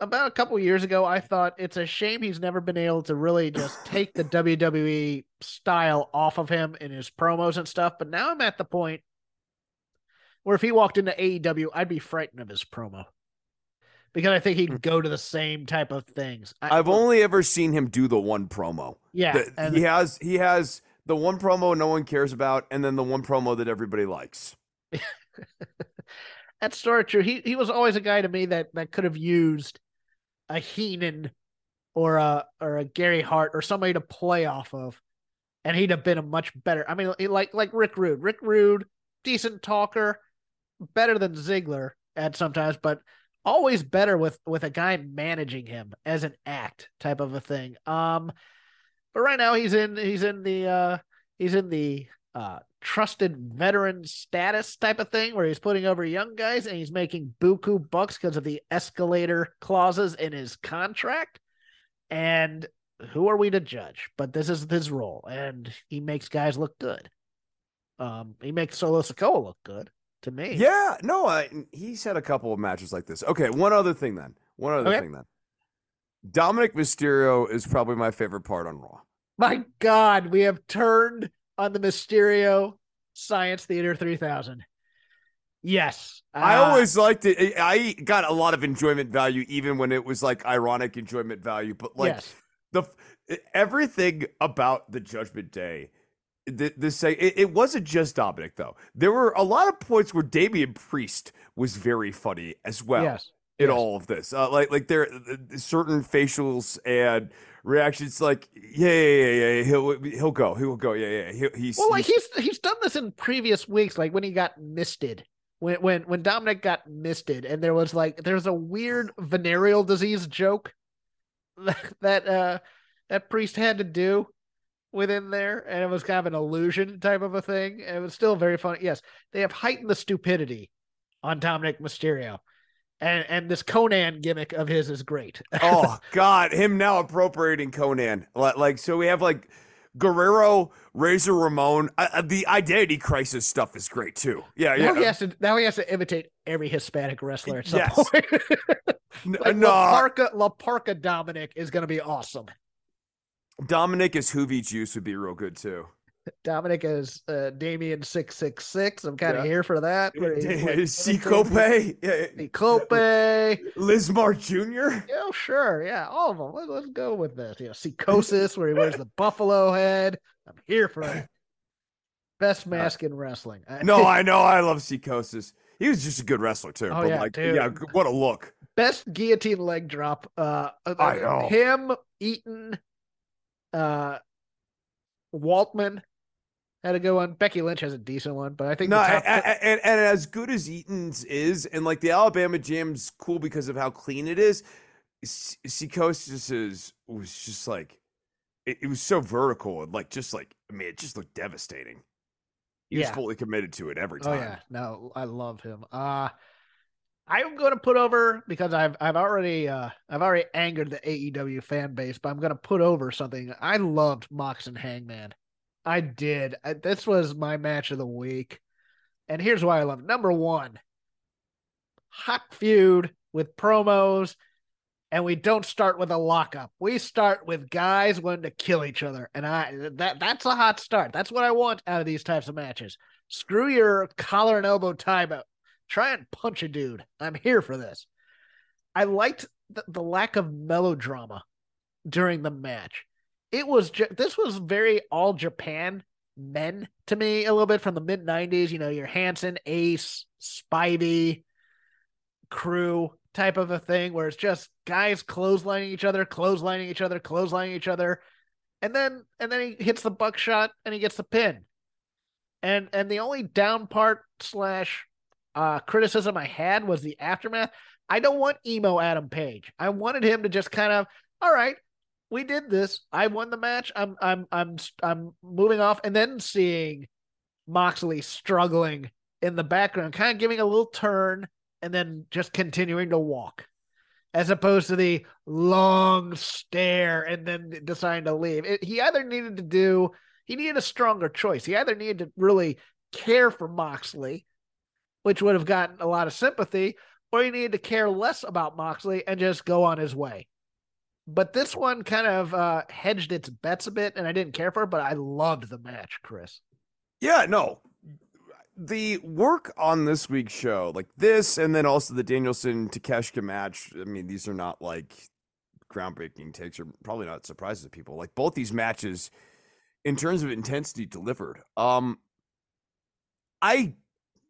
about a couple years ago, I thought it's a shame he's never been able to really just take the WWE style off of him in his promos and stuff. But now I'm at the point where if he walked into AEW, I'd be frightened of his promo because I think he'd hmm. go to the same type of things. I. I've only ever seen him do the one promo. yeah, he has he has the one promo no one cares about, and then the one promo that everybody likes. that's sort true. He he was always a guy to me that that could have used a Heenan or a or a Gary Hart or somebody to play off of, and he'd have been a much better. I mean, like like Rick Rude. Rick Rude, decent talker, better than Ziggler at sometimes, but always better with with a guy managing him as an act type of a thing. Um, but right now he's in he's in the uh he's in the uh trusted veteran status type of thing where he's putting over young guys and he's making buku bucks because of the escalator clauses in his contract. And who are we to judge? But this is his role, and he makes guys look good. Um, he makes Solo Sikoa look good to me. Yeah, no, I, he's had a couple of matches like this. Okay, one other thing then. One other Okay. thing then. Dominic Mysterio is probably my favorite part on Raw. My God, we have turned on the Mysterio Science Theater 3000. Yes. I uh, always liked it. I I got a lot of enjoyment value, even when it was like ironic enjoyment value. But like yes. the everything about the Judgment Day, the, the say it, it wasn't just Dominic though. There were a lot of points where Damian Priest was very funny as well. yes. In yes. all of this. Uh, like like there uh, certain facials and reactions. Like yeah yeah yeah yeah he'll he'll go he'll go yeah yeah he, he's Well, like he's- he's done this in previous weeks, like when he got misted. When when when Dominic got misted, and there was like there's a weird venereal disease joke that that uh that priest had to do within there, and it was kind of an illusion type of a thing. And it was still very funny. Yes, they have heightened the stupidity on Dominic Mysterio. And and this Konnan gimmick of his is great. oh god him now appropriating Konnan like, so we have like Guerrero Razor Ramon uh, uh, the identity crisis stuff is great too yeah yeah Now he has to now he has to imitate every Hispanic wrestler at some Yes. point. Like no La Parca, La Parca Dominic is going to be awesome. Dominic as Juvi Juice would be real good too Dominic is uh, Damien six six six. I'm kind of Yeah. here for that. where he's like- C Cope yeah, Cope. Lismar Jr. oh, sure, yeah, all of them. Let, let's go with this. You know, Psicosis, where he wears the buffalo head. I'm here for it. Best mask in wrestling. No, I know. I love Psicosis. He was just a good wrestler too. Oh, but yeah, like, dude. yeah, what a look. best guillotine leg drop. Uh, uh, I know. him, Eaton, uh, Waltman had a good one. Becky Lynch has a decent one, but I think No, the a- top a- a- and, and as good as Eaton's is, and like the Alabama Jam's cool because of how clean it is. S- is was just like it, it was so vertical and like just like I mean it just looked devastating. He was fully committed to it every time. Oh yeah, no, I love him. Uh I'm going to put over because I've I've already uh I've already angered the AEW fan base, but I'm going to put over something. I loved Mox and Hangman. I did. I, this was my match of the week, and here's why I love it. Number one, hot feud with promos, and we don't start with a lockup. We start with guys wanting to kill each other, and I that that's a hot start. That's what I want out of these types of matches. Screw your collar and elbow tie Try and punch a dude. I'm here for this. I liked the, the lack of melodrama during the match. It was this was very all Japan men to me a little bit from the mid 90s, you know, your Hansen, Ace, Spivey crew type of a thing where it's just guys clotheslining each other, clotheslining each other, clotheslining each other. And then and then he hits the buckshot and he gets the pin. And and the only down part slash uh criticism I had was the aftermath. I don't want emo Adam Page. I wanted him to just kind of, all right, we did this. I won the match. I'm I'm I'm I'm moving off, and then seeing Moxley struggling in the background, kind of giving a little turn, and then just continuing to walk, as opposed to the long stare and then deciding to leave. It, he either needed to do, he needed a stronger choice. He either needed to really care for Moxley, which would have gotten a lot of sympathy, or he needed to care less about Moxley and just go on his way. But this one kind of uh, hedged its bets a bit, and I didn't care for it, but I loved the match, Chris. Yeah, no. The work on this week's show, like this, and then also the Danielson Takeshita match. I mean, these are not like groundbreaking takes, or probably not surprises to people. Like both these matches, in terms of intensity, delivered. Um, I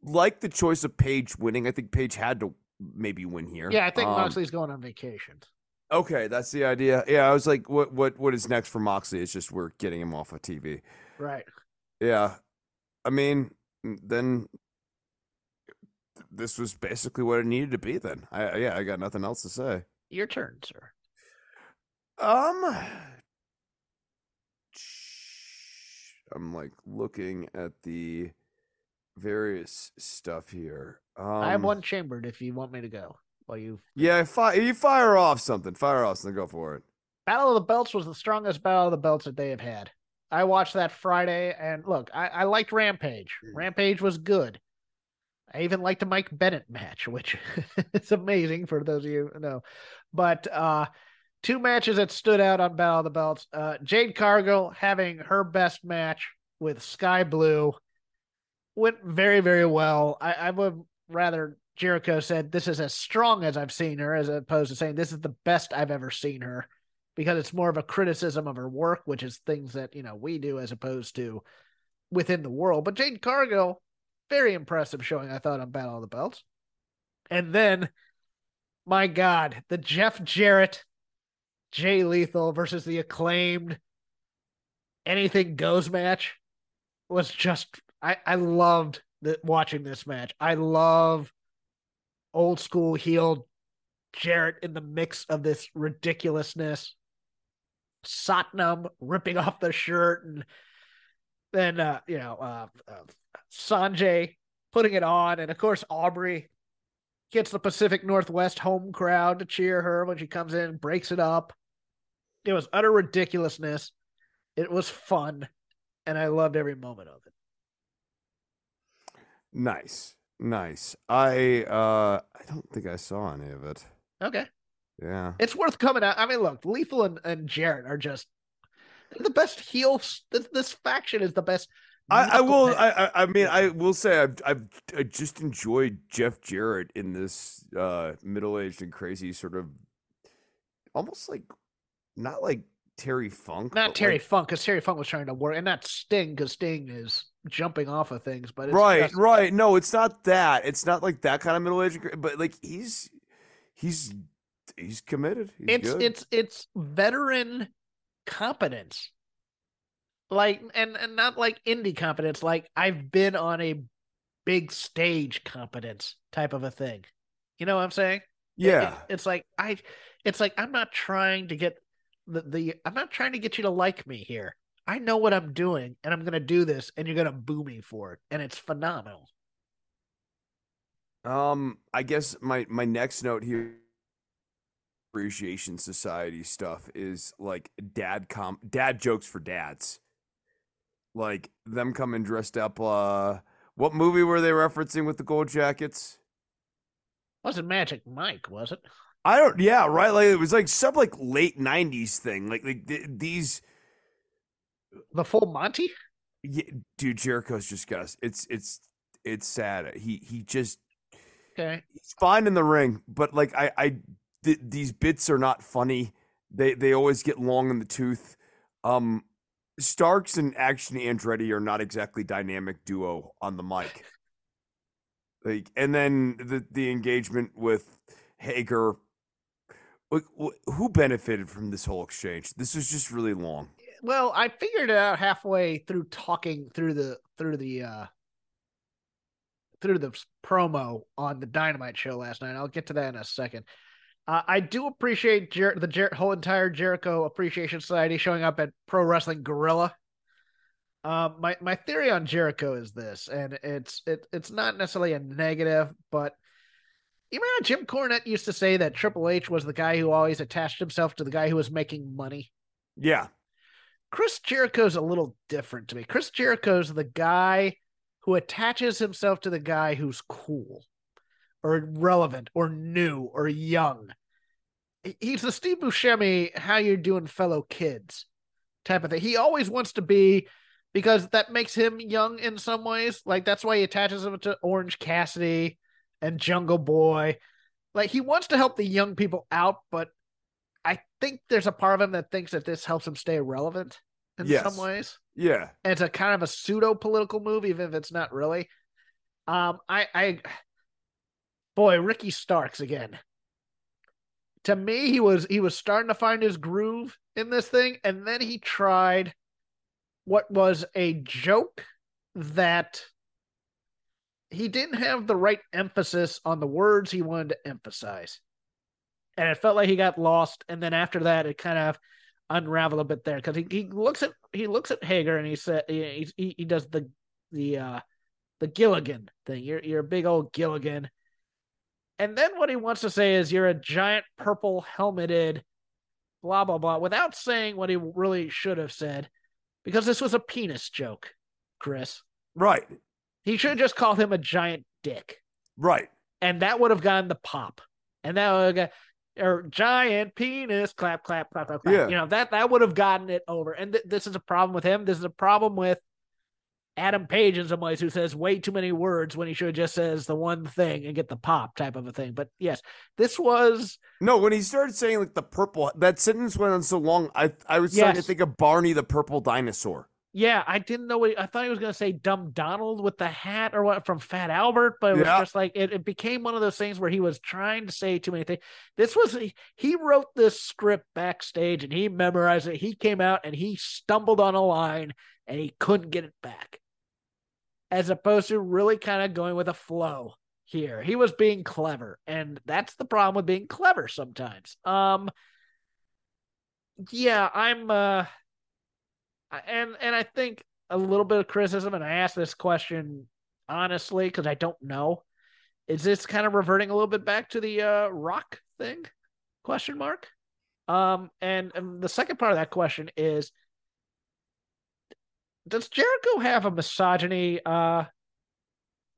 like the choice of Page winning. I think Page had to maybe win here. Yeah, I think Um, Moxley's going on vacation. Okay, that's the idea. Yeah, I was like, what, what, what is next for Moxley? It's just we're getting him off of TV. Right. Yeah, I mean, then this was basically what it needed to be. Then, I yeah, I got nothing else to say. Your turn, sir. Um, I'm like looking at the various stuff here. Um, I have one chambered if you want me to go. While you Yeah, fi- you fire off something. Fire off something. Go for it. Battle of the Belts was the strongest Battle of the Belts that they have had. I watched that Friday, and look, I, I liked Rampage. Mm. Rampage was good. I even liked the Mike Bennett match, which is amazing for those of you who know. But uh, two matches that stood out on Battle of the Belts. Uh, Jade Cargill having her best match with Skye Blue went very, very well. I, I would rather Jericho said this is as strong as I've seen her, as opposed to saying this is the best I've ever seen her, because it's more of a criticism of her work, which is things that you know we do as opposed to within the world. But Jade Cargill, very impressive showing, I thought, on Battle of the Belts. And then, my God, the Jeff Jarrett, Jay Lethal versus the acclaimed anything goes match was just I I loved watching this match. I love old school heel Jarrett in the mix of this ridiculousness. Satnam ripping off the shirt and then uh you know uh, uh Sonjay putting it on and of course Aubrey gets the Pacific Northwest home crowd to cheer her when she comes in, breaks it up. It was utter ridiculousness. It was fun and I loved every moment of it. Nice, nice. I uh, I don't think I saw any of it. Okay. Yeah. It's worth coming out. I mean, look, Lethal and, and Jarrett are just the best heels. This, this faction is the best. I, I will. I, I I mean, I will say I've I've I just enjoyed Jeff Jarrett in this uh middle aged and crazy sort of almost like not like Terry Funk, not Terry like- Funk because Terry Funk was trying to work, and not Sting because Sting is jumping off of things. But it's right, just- right. No, it's not that. It's not like that kind of middle aged, but like he's he's he's committed. He's it's good. it's it's veteran competence, like and and not like indie competence. Like I've been on a big stage competence type of a thing. You know what I'm saying? It- it- yeah. it's like I it's like I'm not trying to get the, the I'm not trying to get you to like me here. I know what I'm doing and I'm going to do this and you're going to boo me for it and it's phenomenal. Um, I guess my my next note here appreciation society stuff is like dad com dad jokes for dads. Like them coming dressed up uh what movie were they referencing with the gold jackets? Wasn't Magic Mike, was it? I don't yeah, right like it was like some like late 90s thing. Like like th- these The full Monty? yeah, dude Jericho's just got. It's it's it's sad. He he just Okay. He's fine in the ring, but like I, I th- these bits are not funny. They they always get long in the tooth. Um, Starks and Action Andretti are not exactly dynamic duo on the mic. Like, and then the the engagement with Hager. Like, who benefited from this whole exchange? This was just really long. Well, I figured it out halfway through talking through the through the uh through the promo on the Dynamite show last night. I'll get to that in a second. Uh, I do appreciate Jer- the Jer- whole entire Jericho Appreciation Society showing up at Pro Wrestling Guerrilla. Um, my my theory on Jericho is this, and it's it, it's not necessarily a negative, but you remember Jim Cornette used to say that Triple H was the guy who always attached himself to the guy who was making money. Yeah, Chris Jericho's a little different to me. Chris Jericho's the guy who attaches himself to the guy who's cool or relevant or new or young. He's the Steve Buscemi, how you doing, fellow kids type of thing. He always wants to be because that makes him young in some ways. Like that's why he attaches him to Orange Cassidy and Jungle Boy. Like he wants to help the young people out, but I think there's a part of him that thinks that this helps him stay relevant in Yes. some ways. yeah. And it's a kind of a pseudo political move, even if it's not really. Um, I, I, boy, Ricky Starks again. To me, he was he was starting to find his groove in this thing, and then he tried what was a joke that he didn't have the right emphasis on the words he wanted to emphasize. And it felt like he got lost. And then after that, it kind of unraveled a bit there because he, he looks at he looks at Hager and he said he, he he does the the uh the Gilligan thing. You're you're a big old Gilligan. And then what he wants to say is you're a giant purple helmeted blah blah blah without saying what he really should have said because this was a penis joke, Chris. Right. He should have just called him a giant dick. Right. And that would have gotten the pop. And that would have got or giant penis clap clap clap clap clap. Yeah. You know, that that would have gotten it over. And th- this is a problem with him. This is a problem with Adam Page in some ways who says way too many words when he should have just says the one thing and get the pop type of a thing. But yes, this was No, when he started saying like the purple, that sentence went on so long. I I was starting to think of Barney the purple dinosaur. Yeah, I didn't know what I thought he was gonna say dumb Donald with the hat or what from Fat Albert, but it was Yeah. just like it, it became one of those things where he was trying to say too many things. This was he, he wrote this script backstage and he memorized it. He came out and he stumbled on a line and he couldn't get it back. As opposed to really kind of going with a flow here. He was being clever, and that's the problem with being clever sometimes. Um yeah, I'm uh and and I think a little bit of criticism, and I ask this question honestly because I don't know. Is this kind of reverting a little bit back to the uh, rock thing? Question mark. Um, and, and the second part of that question is: Does Jericho have a misogyny, uh,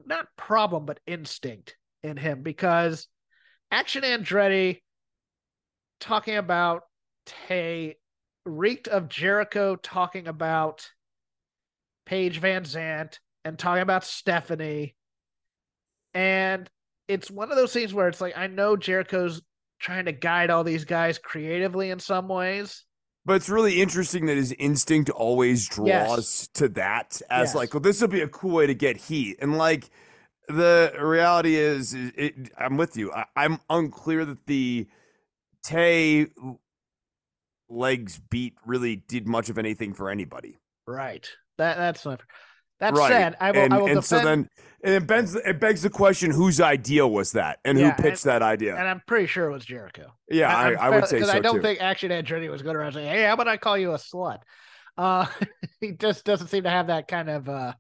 not problem, but instinct in him? Because Action Andretti talking about Tay reeked of Jericho talking about Paige VanZant and talking about Stephanie. And it's one of those things where it's like, I know Jericho's trying to guide all these guys creatively in some ways. But it's really interesting that his instinct always draws Yes. to that as Yes. like, well, this will be a cool way to get heat. And like, the reality is, it, I'm with you. I, I'm unclear that the Tay legs beat really did much of anything for anybody. Right. That that's not that right. said, I will and, I will and defend so then and it begs it begs the question: whose idea was that, and Yeah, who pitched that idea? and I'm pretty sure it was Jericho. yeah, I, I would say because so I don't too. think Action Andretti was going around saying, "Hey, how about I call you a slut?" Uh, he just doesn't seem to have that kind of uh,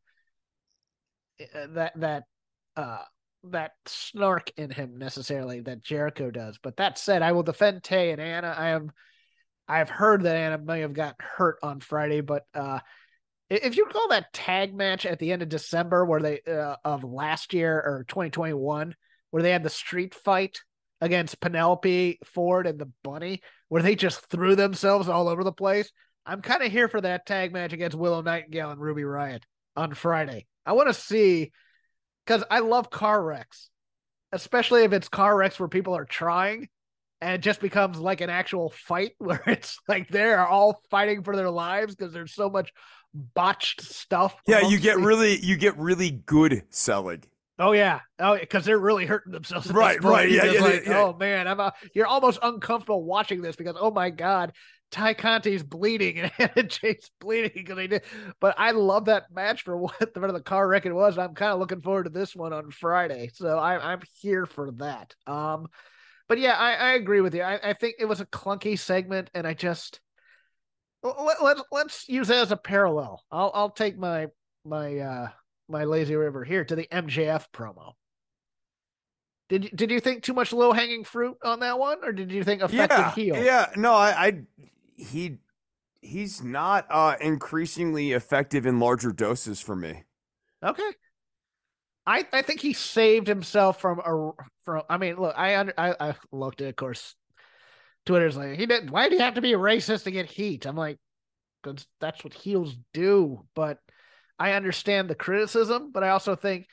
uh, that that uh that snark in him necessarily that Jericho does. But that said, I will defend Tay and Anna. I am I've heard that Anna may have got hurt on Friday, but uh if you recall that tag match at the end of December where they uh, of last year or 2021 where they had the street fight against Penelope Ford and the Bunny where they just threw themselves all over the place. I'm kind of here for that tag match against Willow Nightingale and Ruby Riott on Friday. I want to see because I love car wrecks. especially if it's car wrecks where people are trying and it just becomes like an actual fight where it's like they're all fighting for their lives because there's so much botched stuff. Yeah, you get really you get really good selling. Oh yeah, oh because they're really hurting themselves. Right, right, yeah, yeah, like, yeah. Oh man, I'm. Uh, you're almost uncomfortable watching this because oh my god, Tay Conti's bleeding and Hannah Jake's bleeding because they did. But I love that match for what the, for the car wreck it was. I'm kind of looking forward to this one on Friday, so I, I'm here for that. Um, but yeah, I, I agree with you. I, I think it was a clunky segment, and I just let, let, let's use that as a parallel. I'll I'll take my my uh my lazy river here to the MJF promo. Did you, did you think too much low hanging fruit on that one, or did you think effective yeah, heel? yeah. No, I, I he he's not uh increasingly effective in larger doses for me. Okay. I I think he saved himself from a from. I mean, look, I under, I, I looked at, of course, Twitter's like he didn't. Why did he have to be a racist to get heat? I'm like, because that's what heels do. But I understand the criticism, but I also think,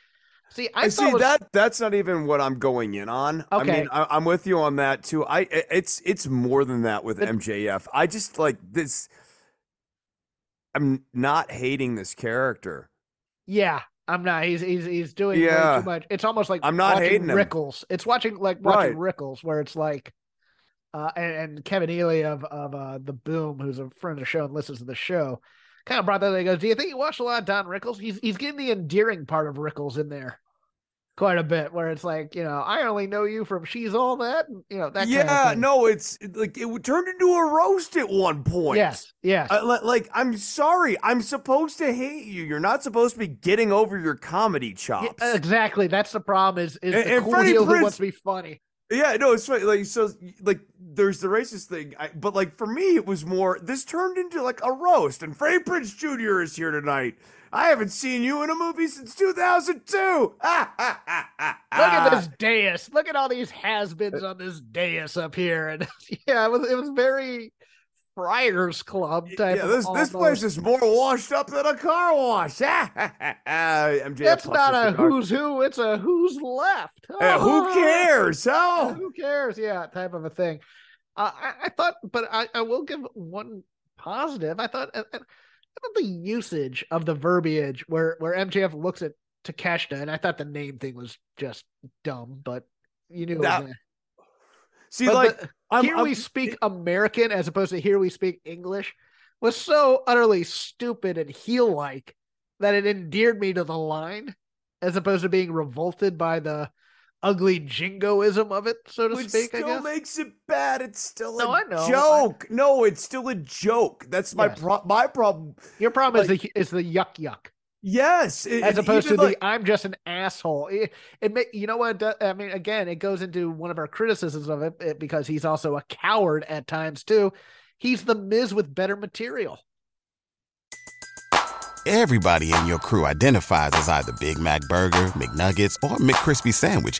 see, I, I see was, that that's not even what I'm going in on. I Okay. mean, I, I'm with you on that too. I i- it's it's more than that with But- MJF. I just like this. I'm not hating this character. Yeah, I'm not. He's he's he's doing way Yeah. too much. It's almost like I'm not watching hating him. Rickles. It's watching like watching Right. Rickles, where it's like, uh, and, and Kevin Ely of of uh the Boom, who's a friend of the show and listens to the show, kind of brought that. He goes, "Do you think you watched a lot of Don Rickles? He's he's getting the endearing part of Rickles in there." Quite a bit, where it's like, you know, I only know you from She's All That, you know, that. yeah, kind of thing. no, it's like it turned into a roast at one point. Yes, yes. Li- like I'm sorry, I'm supposed to hate you. You're not supposed to be getting over your comedy Yeah, chops. exactly. That's the problem. Is is And- the and cool Freddie heel who Prinze- wants to be funny. Yeah, no, it's funny. Like so, like there's the racist thing, I, but like for me, it was more. This turned into like a roast, and Freddie Prinze Jr. is here tonight. I haven't seen you in a movie since 2002. Ah, ah, ah, ah, Look at this dais. Look at all these has-beens on this dais up here. And yeah, it was it was very Friars Club type. Yeah, of this this place is more washed up than a car wash. It's not a who's who. It's a who's left. Yeah, who Ah, cares? Oh, Who cares? Yeah, type of a thing. Uh, I, I thought, but I, I will give one positive. I thought, I, Thought the usage of the verbiage where where MJF looks at Takeshita, and I thought the name thing was just dumb, but you knew. it That- see, but like the- I'm, here I'm- we speak American as opposed to here we speak English was so utterly stupid and heel like that it endeared me to the line as opposed to being revolted by the ugly jingoism of it, so to Which speak. I still guess. makes it bad. It's still No, a I know. joke. No, it's still a joke. That's my Yes. pro- my problem. Your problem like- is the is the yuck yuck Yes, it- as opposed to even the I'm just an asshole. It, it ma- you know what? Uh, I mean, again, it goes into one of our criticisms of it, it because he's also a coward at times too. He's the Miz with better material. Everybody in your crew identifies as either Big Mac Burger, McNuggets, or McCrispy Sandwich.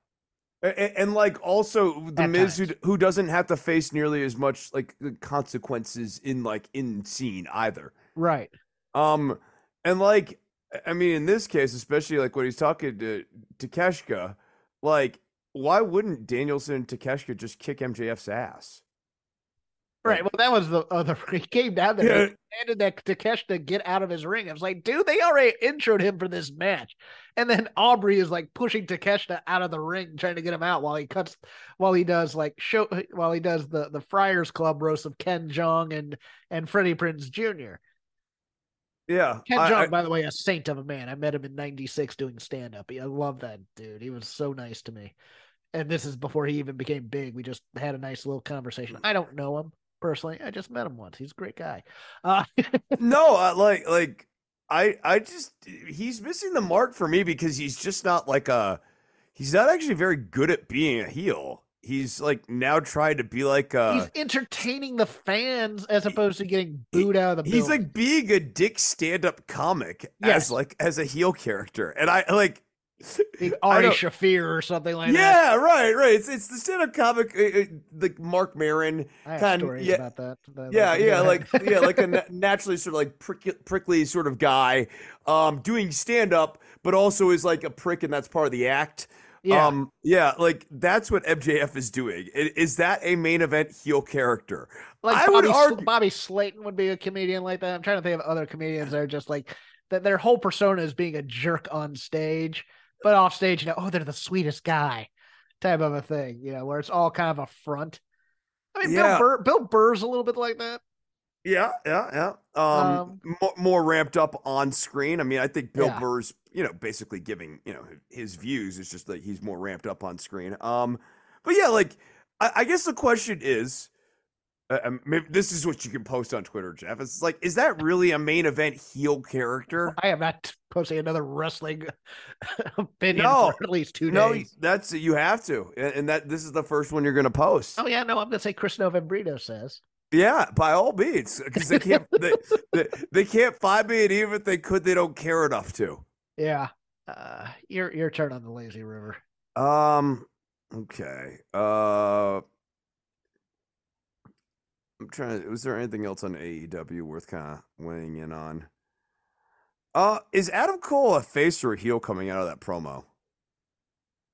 And, and like also the Miz who, who doesn't have to face nearly as much like the consequences in like in scene either. Right. Um and like I mean in this case especially like when he's talking to Takeshita like why wouldn't Danielson and Takeshita just kick MJF's ass? Right. Well, that was the other. He came down there Yeah. and demanded that Takeshita get out of his ring. I was like, dude, they already introed him for this match, and then Aubrey is like pushing Takeshita out of the ring, trying to get him out while he cuts, while he does like show, while he does the the Friars Club roast of Ken Jeong and and Freddie Prinze Jr. Yeah. Ken I- Jeong, I- by the way, a saint of a man. I met him in '96 doing stand up. I love that dude. He was so nice to me. And this is before he even became big. We just had a nice little conversation. I don't know him personally. I just met him once. He's a great guy. Uh, no, uh, like like I I just he's missing the mark for me because he's just not like a he's not actually very good at being a heel. he's like now trying to be like uh He's entertaining the fans as opposed to getting booed out of the he's building. like being a dick stand-up comic Yes. as like as a heel character and i like I Ari Shaffir or something like that. yeah right right it's it's the stand-up comic uh, uh, like Marc Maron I have kind- stories yeah, about that. that- yeah yeah like yeah like a naturally sort of like prickly, prickly sort of guy um doing stand-up but also is like a prick and that's part of the act yeah. um yeah like that's what mjf is doing is that a main event heel character like I Bobby, Sl- argue- Bobby Slayton would be a comedian like that. I'm trying to think of other comedians that are just like that. Their whole persona is being a jerk on stage, but off stage, you know, oh, they're the sweetest guy, type of a thing. You know, where it's all kind of a front. I mean, Yeah. Bill Burr, Bill Burr's a little bit like that. Yeah, yeah, yeah. Um, Um, more, more ramped up on screen. I mean, I think Bill Yeah. Burr's, you know, basically giving, you know, his views. It's just like he's more ramped up on screen. Um, but yeah, like I, I guess the question is, uh, um, maybe this is what you can post on Twitter, Jeff. It's like, is that really a main event heel character? I am not posting another wrestling opinion No. for at least two No, days. that's you have to, and, that this is the first one you're going to post. Oh yeah, no, I'm gonna say Chris Novembrino says. Yeah, by all means, because they can't they, they, they can't find me, and even if they could, they don't care enough to. Yeah. Uh, your your turn on the lazy river. Um. Okay. Uh. I'm trying. To, was there anything else on AEW worth kind of weighing in on? Uh, is Adam Cole a face or a heel coming out of that promo?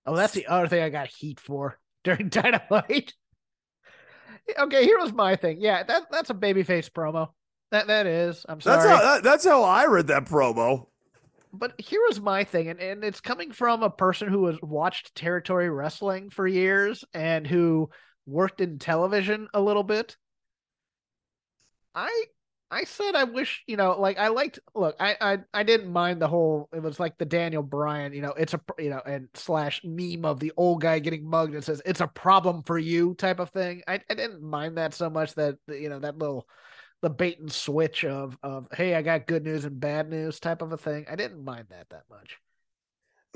Oh, that's the other thing I got heat for during Dynamite. okay, here was my thing. Yeah, that that's a babyface promo. That that is. I'm sorry. That's how. That, that's how I read that promo. but here was my thing, and, and it's coming from a person who has watched territory wrestling for years and who worked in television a little bit. I I said I wish, you know, like I liked look, I I I didn't mind the whole it was like the Daniel Bryan, you know, it's a you know, and slash meme of the old guy getting mugged and says it's a problem for you type of thing. I, I didn't mind that so much that you know, that little the bait and switch of of hey, I got good news and bad news type of a thing. I didn't mind that that much.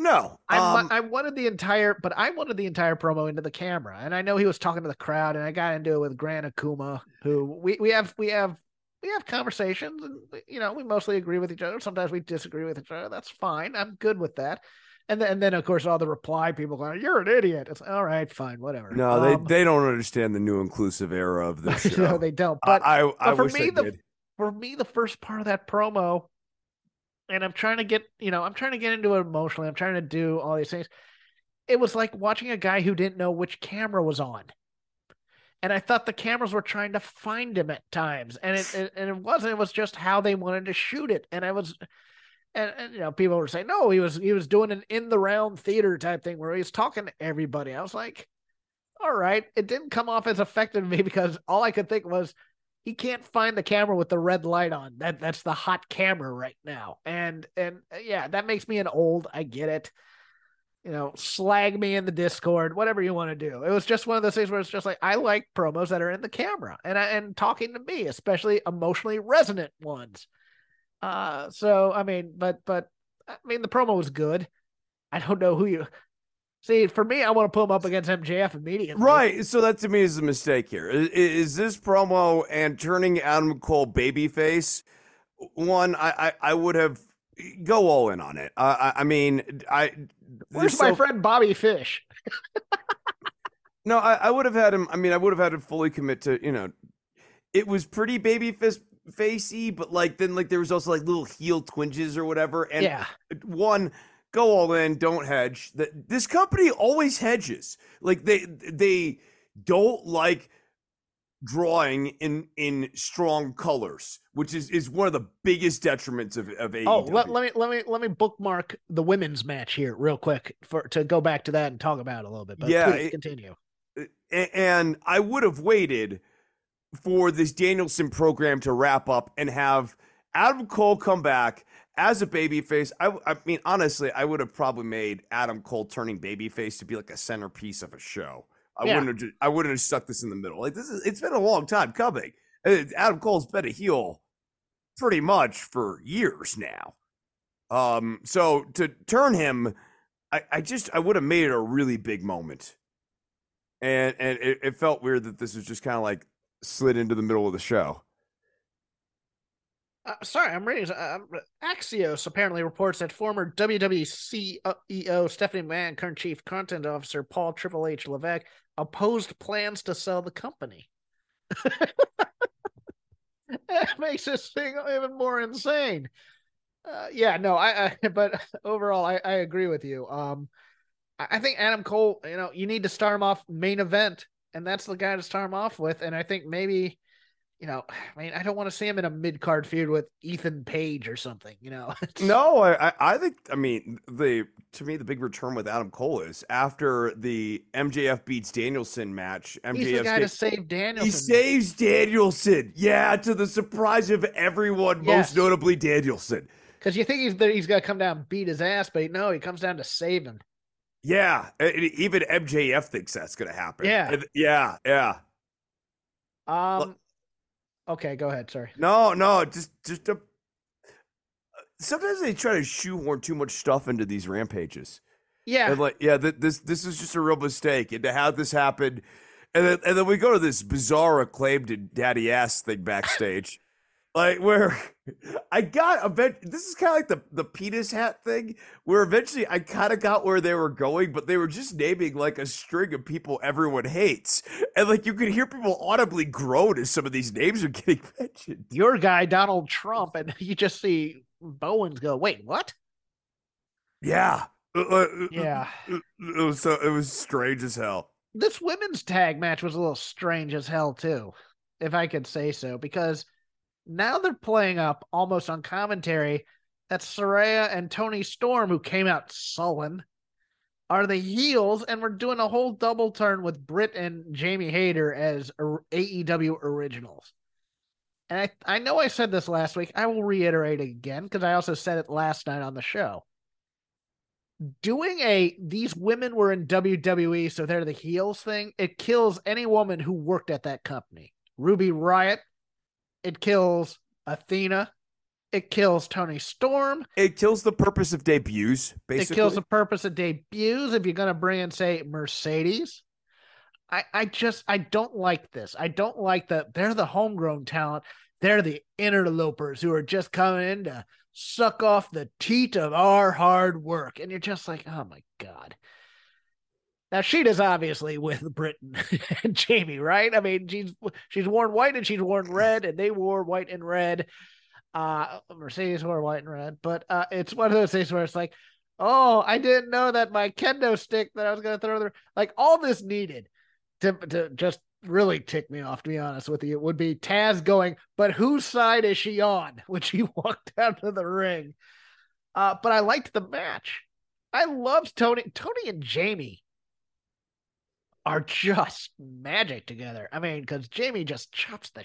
No. I um, I wanted the entire, but I wanted the entire promo into the camera, and I know he was talking to the crowd, and I got into it with Grant Akuma, who we we have we have we have conversations, and you know we mostly agree with each other. Sometimes we disagree with each other. That's fine. I'm good with that. And then and then of course all the reply people going, "You're an idiot." It's all right, fine, whatever. no, they Um, they don't understand the new inclusive era of this show. no, they don't. But I I, I for me, they the- did. for me, the first part of that promo, and I'm trying to get, you know, I'm trying to get into it emotionally. I'm trying to do all these things. It was like watching a guy who didn't know which camera was on. And I thought the cameras were trying to find him at times. And it, it and it wasn't, it was just how they wanted to shoot it. And I was and, and you know, people were saying, no, he was he was doing an in the round theater type thing where he was talking to everybody. I was like, all right. It didn't come off as effective to me because all I could think was he can't find the camera with the red light on. That that's the hot camera right now. And and uh, yeah, that makes me an old. I get it. You know, slag me in the Discord, whatever you want to do. It was just one of those things where it's just like I like promos that are in the camera and and talking to me, especially emotionally resonant ones. Uh, so I mean, but but I mean, the promo was good. I don't know who you see. For me, I want to put him up against MJF immediately. Right. So that to me is a mistake here. Is, is this promo and turning Adam Cole babyface one? I, I I would have go all in on it. I I, I mean I. Where's so- my friend Bobby Fish? No, I, I would have had him. I mean, I would have had him fully commit to you know. It was pretty baby fist facey, but like then like there was also like little heel twinges or whatever. And yeah. one go all in don't hedge this company always hedges like they they don't like drawing in in strong colors which is is one of the biggest detriments of of AEW. Oh, let, let me let me let me bookmark the women's match here real quick for to go back to that and talk about it a little bit. But Yeah, please continue. Uh, a- and I would have waited for this Danielson program to wrap up and have Adam Cole come back as a babyface. I, I mean, honestly, I would have probably made Adam Cole turning babyface to be like a centerpiece of a show. I Yeah. wouldn't have. ju- I wouldn't have stuck this in the middle. Like this is. It's been a long time coming. Uh, Adam Cole's been a heel pretty much for years now. Um, so to turn him, I, I just I would have made it a really big moment. and and it, it felt weird that this was just kind of like slid into the middle of the show. Uh, sorry, I'm reading. Uh, Axios apparently reports that former WWE CEO Stephanie McMahon, current Chief Content Officer Paul Triple H Levesque, opposed plans to sell the company. that makes this thing even more insane. Uh, yeah, no, I, I but overall, I, I agree with you. Um, I, I think Adam Cole, you know, you need to start him off main event, and that's the guy to start him off with. And I think maybe you know, I mean, I don't want to see him in a mid card feud with Ethan Page or something, you know. no, I, I think, I mean, the to me the big return with Adam Cole is after the MJF beats Danielson match. MJF He's the guy to save Danielson. He saves Danielson, yeah, to the surprise of everyone, yes. most notably Danielson. Because you think he's he's gonna come down and beat his ass, but no, he comes down to save him. Yeah, even MJF thinks that's gonna happen. Yeah, yeah, yeah. Um, Okay, go ahead. Sorry. No, no, just just a. Sometimes they try to shoehorn too much stuff into these rampages. Yeah. And like, yeah, th- this this is just a real mistake. And to have this happen, and then and then we go to this bizarre acclaimed daddy ass thing backstage like where I got a bit. This is kind of like the the penis hat thing, where eventually I kind of got where they were going, but they were just naming like a string of people everyone hates, and like you could hear people audibly groan as some of these names are getting mentioned. Your guy Donald Trump, and you just see Bowens go, "Wait, what?" Yeah, uh, uh, uh, yeah. It was so it was strange as hell. This women's tag match was a little strange as hell too, if I could say so, because now they're playing up almost on commentary that Saraya and Toni Storm, who came out sullen, are the heels, and we're doing a whole double turn with Britt and Jamie Hayter as AEW originals. And I, I know I said this last week. I will reiterate again because I also said it last night on the show. Doing a these women were in WWE, so they're the heels thing, it kills any woman who worked at that company. Ruby Riott it kills Athena. It kills Toni Storm. It kills the purpose of debuts, basically. It kills the purpose of debuts if you're going to bring in, say, Mercedes. I, I just, I don't like this. I don't like that they're the homegrown talent. They're the interlopers who are just coming in to suck off the teat of our hard work. And you're just like, oh my God. Now she Shida's obviously with Britain and Jamie, right? I mean, she's she's worn white and she's worn red, and they wore white and red. Uh Mercedes wore white and red, but uh it's one of those things where it's like, oh, I didn't know that my kendo stick that I was gonna throw there, like all this needed to to just really tick me off, to be honest with you, it would be Taz going, but whose side is she on when she walked down to the ring? Uh, but I liked the match. I loved Toni. Toni and Jamie are just magic together. I mean, because Jamie just chops the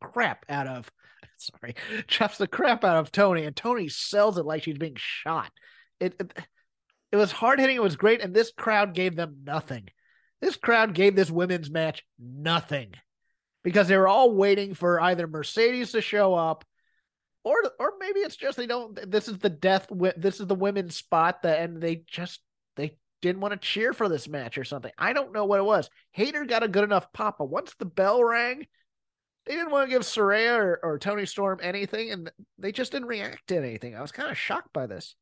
crap out of, sorry, chops the crap out of Toni, and Toni sells it like she's being shot. It it, it was hard hitting. It was great, and this crowd gave them nothing. This crowd gave this women's match nothing because they were all waiting for either Mercedes to show up or or maybe it's just they don't this is the death this is the women's spot that and they just didn't want to cheer for this match or something. I don't know what it was. Hayter got a good enough pop, but once the bell rang, they didn't want to give Saraya or, or Toni Storm anything, and they just didn't react to anything. I was kind of shocked by this.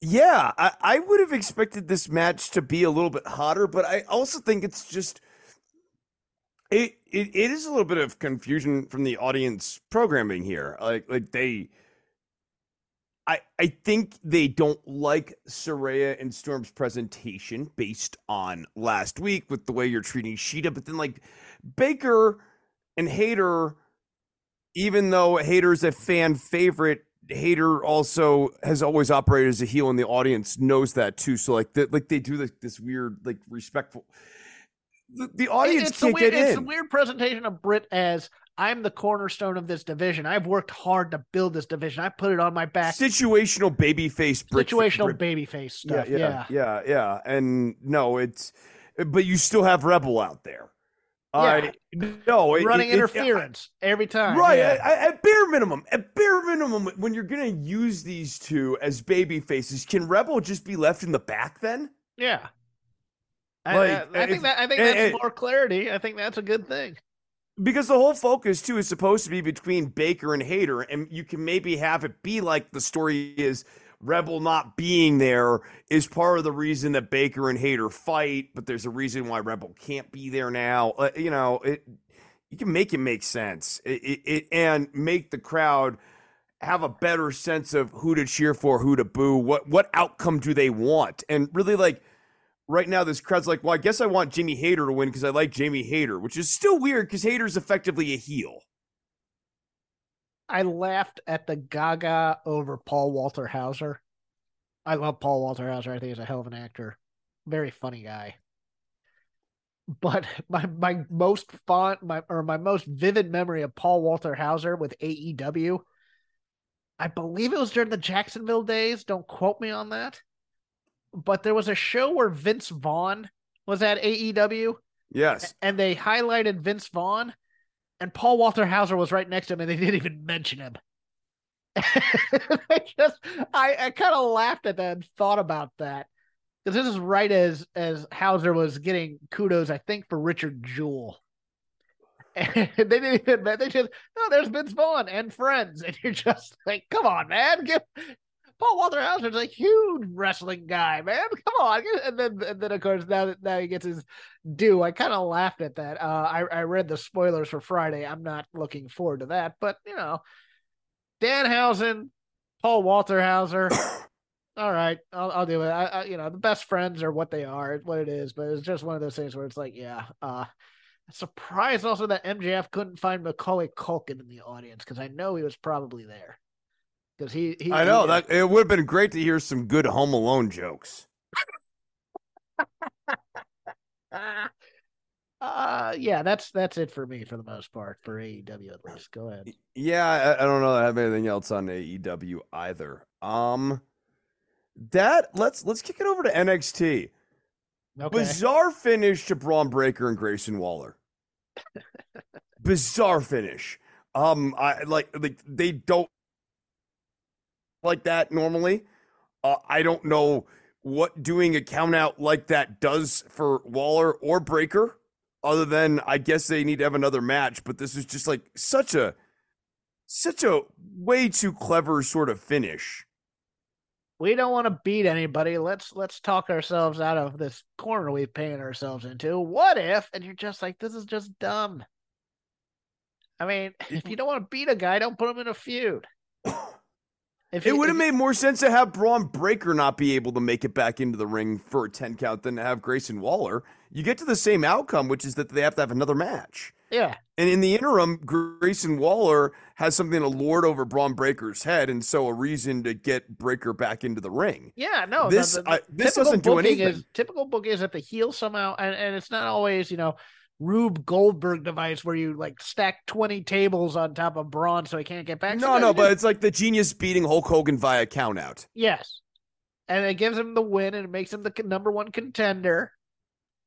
Yeah, I, I would have expected this match to be a little bit hotter, but I also think it's just it, it it is a little bit of confusion from the audience programming here. Like like they I, I think they don't like Saraya and Storm's presentation based on last week with the way you're treating Shida, but then like Baker and Hayter, even though Hayter's a fan favorite, Hayter also has always operated as a heel and the audience, knows that too. So like that like they do like this weird, like respectful the, the audience it's can't weird, get in. It's a weird presentation of Britt as I'm the cornerstone of this division. I've worked hard to build this division. I put it on my back. Situational babyface. Situational babyface stuff. Yeah, yeah, yeah, yeah, And no, it's but you still have Rebel out there. Yeah. Uh, no, it, running it, interference it, every time. Right. Yeah. At, at, bare minimum, at bare minimum, when you're gonna use these two as baby faces, can Rebel just be left in the back then? Yeah. I, Like, I, I think if- that I think that's more clarity. I think that's a good thing. Because the whole focus too is supposed to be between Baker and Hayter, and you can maybe have it be like the story is Rebel not being there is part of the reason that Baker and Hayter fight, but there's a reason why Rebel can't be there now. Uh, you know, it you can make it make sense, it, it, it and make the crowd have a better sense of who to cheer for, who to boo, what what outcome do they want, and really like right now this crowd's like, well, I guess I want Jamie Hayter to win because I like Jamie Hayter, which is still weird because Hayter's effectively a heel. I laughed at the Gaga over Paul Walter Hauser. I love Paul Walter Hauser. I think he's a hell of an actor. Very funny guy. But my my most fond my or my most vivid memory of Paul Walter Hauser with AEW, I believe it was during the Jacksonville days. Don't quote me on that. But there was a show where Vince Vaughn was at AEW Yes. and they highlighted Vince Vaughn, and Paul Walter Hauser was right next to him, and they didn't even mention him. I just, I, I kind of laughed at that and thought about that because this is right as as Hauser was getting kudos, I think, for Richard Jewell. And they didn't even, they just, no, there's Vince Vaughn and friends, and you're just like, come on, man, give. Paul Walter Hauser's a huge wrestling guy, man. Come on, and then and then of course now that now he gets his due, I kind of laughed at that. Uh, I I read the spoilers for Friday. I'm not looking forward to that, but you know, Dan Danhausen, Paul Walter Hauser. all right, I'll I'll do it. I, I you know the best friends are what they are, what it is. But it's just one of those things where it's like, yeah. Uh, surprised also that MJF couldn't find Macaulay Culkin in the audience because I know he was probably there. Because he, he, I know he- that it would have been great to hear some good Home Alone jokes. Uh, yeah, that's that's it for me for the most part for AEW at least. Go ahead. Yeah, I, I don't know that I have anything else on AEW either. Um, that let's let's kick it over to NXT. Okay. Bizarre finish to Bron Breakker and Grayson Waller. Bizarre finish. Um, I like like they don't like that normally. Uh, I don't know what doing a count out like that does for Waller or Breakker, other than I guess they need to have another match. But this is just like such a such a way too clever sort of finish. we don't want to beat anybody. Let's let's talk ourselves out of this corner we've painted ourselves into. What if? And you're just like, this is just dumb. I mean, if you don't want to beat a guy, don't put him in a feud. If It would have made more sense to have Bron Breakker not be able to make it back into the ring for a 10 count than to have Grayson Waller. You get to the same outcome, which is that they have to have another match. yeah, And in the interim, Grayson Waller has something to lord over Bron Breakker's head, and so a reason to get Breakker back into the ring. yeah, no, This- the, the I- this doesn't do anything. Is, typical book is that the heel somehow, and, and it's not always, you know, Rube Goldberg device where you like stack twenty tables on top of Bron so he can't get back. No, Sometimes no, but it's like the genius beating Hulk Hogan via countout. Yes. And it gives him the win and it makes him the number one contender,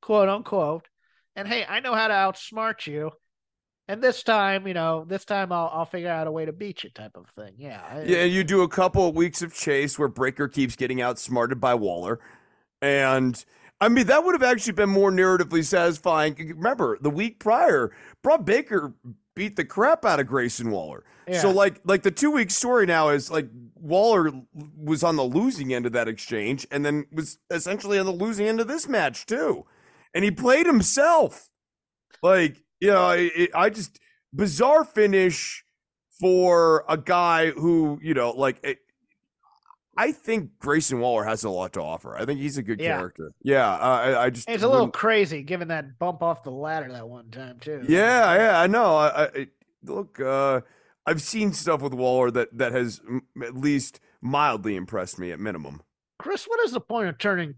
quote unquote. And hey, I know how to outsmart you. And this time, you know, this time I'll I'll figure out a way to beat you type of thing. Yeah. Yeah, you do a couple of weeks of chase where Breakker keeps getting outsmarted by Waller. And I mean, that would have actually been more narratively satisfying. Remember, the week prior, Bron Breakker beat the crap out of Grayson Waller. So like like the two week story now is like Waller was on the losing end of that exchange and then was essentially on the losing end of this match too. And he played himself. Like, you know, it, it- I just bizarre finish for a guy who, you know, like it, I think Grayson Waller has a lot to offer. I think he's a good Yeah. character. Yeah, uh, I, I just It's a little crazy given that bump off the ladder that one time too. yeah, yeah, I know. I, I look, uh, I've seen stuff with Waller that that has m- at least mildly impressed me at minimum. Chris, what is the point of turning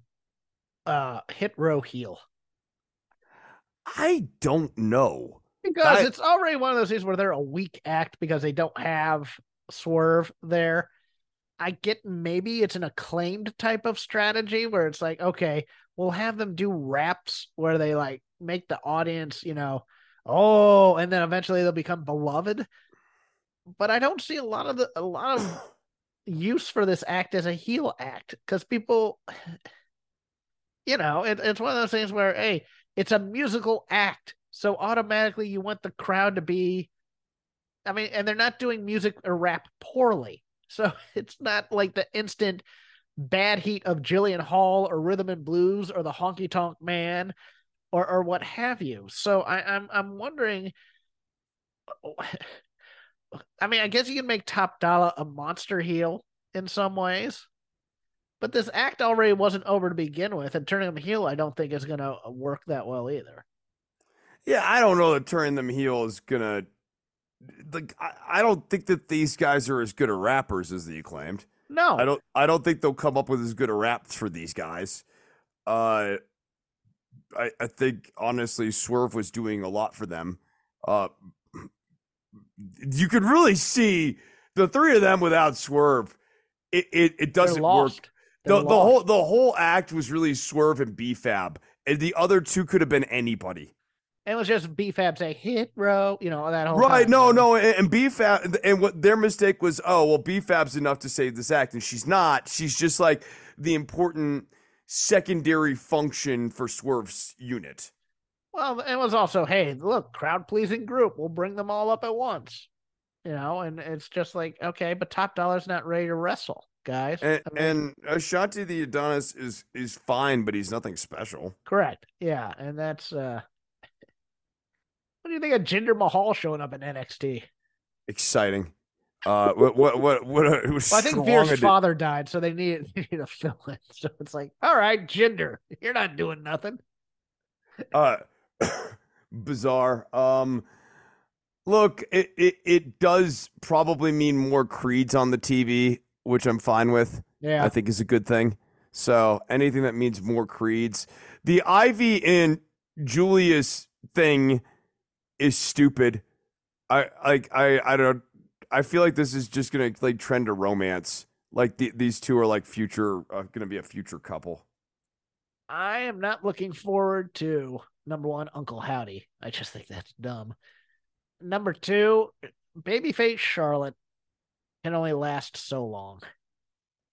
uh Hit Row heel? I don't know. Because I- it's already one of those things where they're a weak act because they don't have swerve there. I get maybe it's an acclaimed type of strategy where it's like, okay, we'll have them do raps where they like make the audience, you know, oh, and then eventually they'll become beloved. But I don't see a lot of the a lot of use for this act as a heel act because people you know, it, it's one of those things where, hey, it's a musical act. So automatically you want the crowd to be, I mean, and they're not doing music or rap poorly. So it's not like the instant bad heat of Jillian Hall or Rhythm and Blues or the Honky Tonk Man or or what have you. So I, I'm I'm wondering. I mean, I guess you can make Top Dollar a monster heel in some ways, but this act already wasn't over to begin with, and turning him heel, I don't think is going to work that well either. Yeah, I don't know that turning them heel is gonna. Like, I, I don't think that these guys are as good at rappers as they claimed. No, I don't. I don't think they'll come up with as good a raps for these guys. Uh, I, I think honestly, Swerve was doing a lot for them. Uh, you could really see the three of them without Swerve. It it, it doesn't work. The, the whole the whole act was really Swerve and B-Fab, and the other two could have been anybody. It was just B-Fab say Hit Row, you know that whole right. time, No, no, and, and B-Fab and what their mistake was. Oh well, B-Fab's enough to save this act, and she's not. She's just like the important secondary function for Swerve's unit. Well, it was also, hey, look, crowd pleasing group. We'll bring them all up at once. You know, and it's just like, okay, but Top Dollar's not ready to wrestle, guys. And, I mean, and Ashante Thee Adonis is is fine, but he's nothing special. correct. Yeah. And that's uh what do you think of Jinder Mahal showing up in NXT? Exciting. Uh, what what what what? A, Well, I think Veer's father died, so they needed, they needed a fill in. So it's like, all right, Jinder, you're not doing nothing. uh bizarre um look it, it it does probably mean more creeds on the tv which i'm fine with Yeah. i think is a good thing so anything that means more creeds the ivy and julius thing is stupid i like i i don't i feel like this is just gonna like trend to romance like the, these two are like future uh, gonna be a future couple I am not looking forward to number one, Uncle Howdy. I just think that's dumb. Number two, babyface Charlotte can only last so long.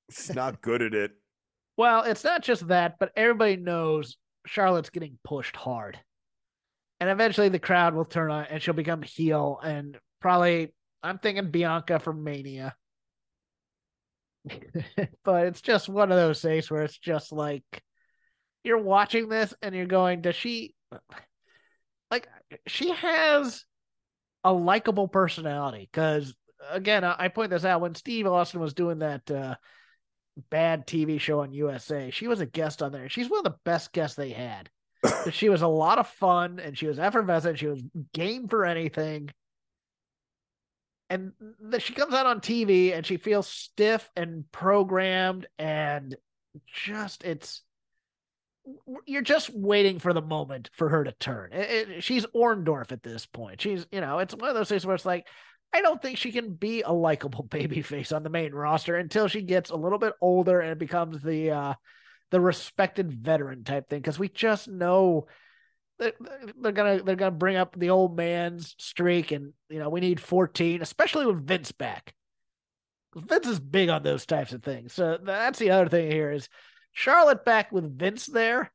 she's not good at it Well, it's not just that, but everybody knows Charlotte's getting pushed hard. And eventually the crowd will turn on and she'll become heel and probably I'm thinking Bianca from Mania. but it's just one of those things where it's just like you're watching this and you're going, does she like she has a likable personality? Because again, I, I point this out when Steve Austin was doing that uh bad TV show on USA. She was a guest on there. She's one of the best guests they had. She was a lot of fun and she was effervescent. She was game for anything. And th- she comes out on TV and she feels stiff and programmed and just it's you're just waiting for the moment for her to turn. It- it- she's Orndorff at this point. She's, you know, it's one of those things where it's like, I don't think she can be a likable babyface on the main roster until she gets a little bit older and becomes the uh the respected veteran type thing because we just know that they're gonna they're gonna bring up the old man's streak and you know we need 14 especially with Vince back. Vince is big on those types of things. So that's the other thing here is Charlotte back with Vince there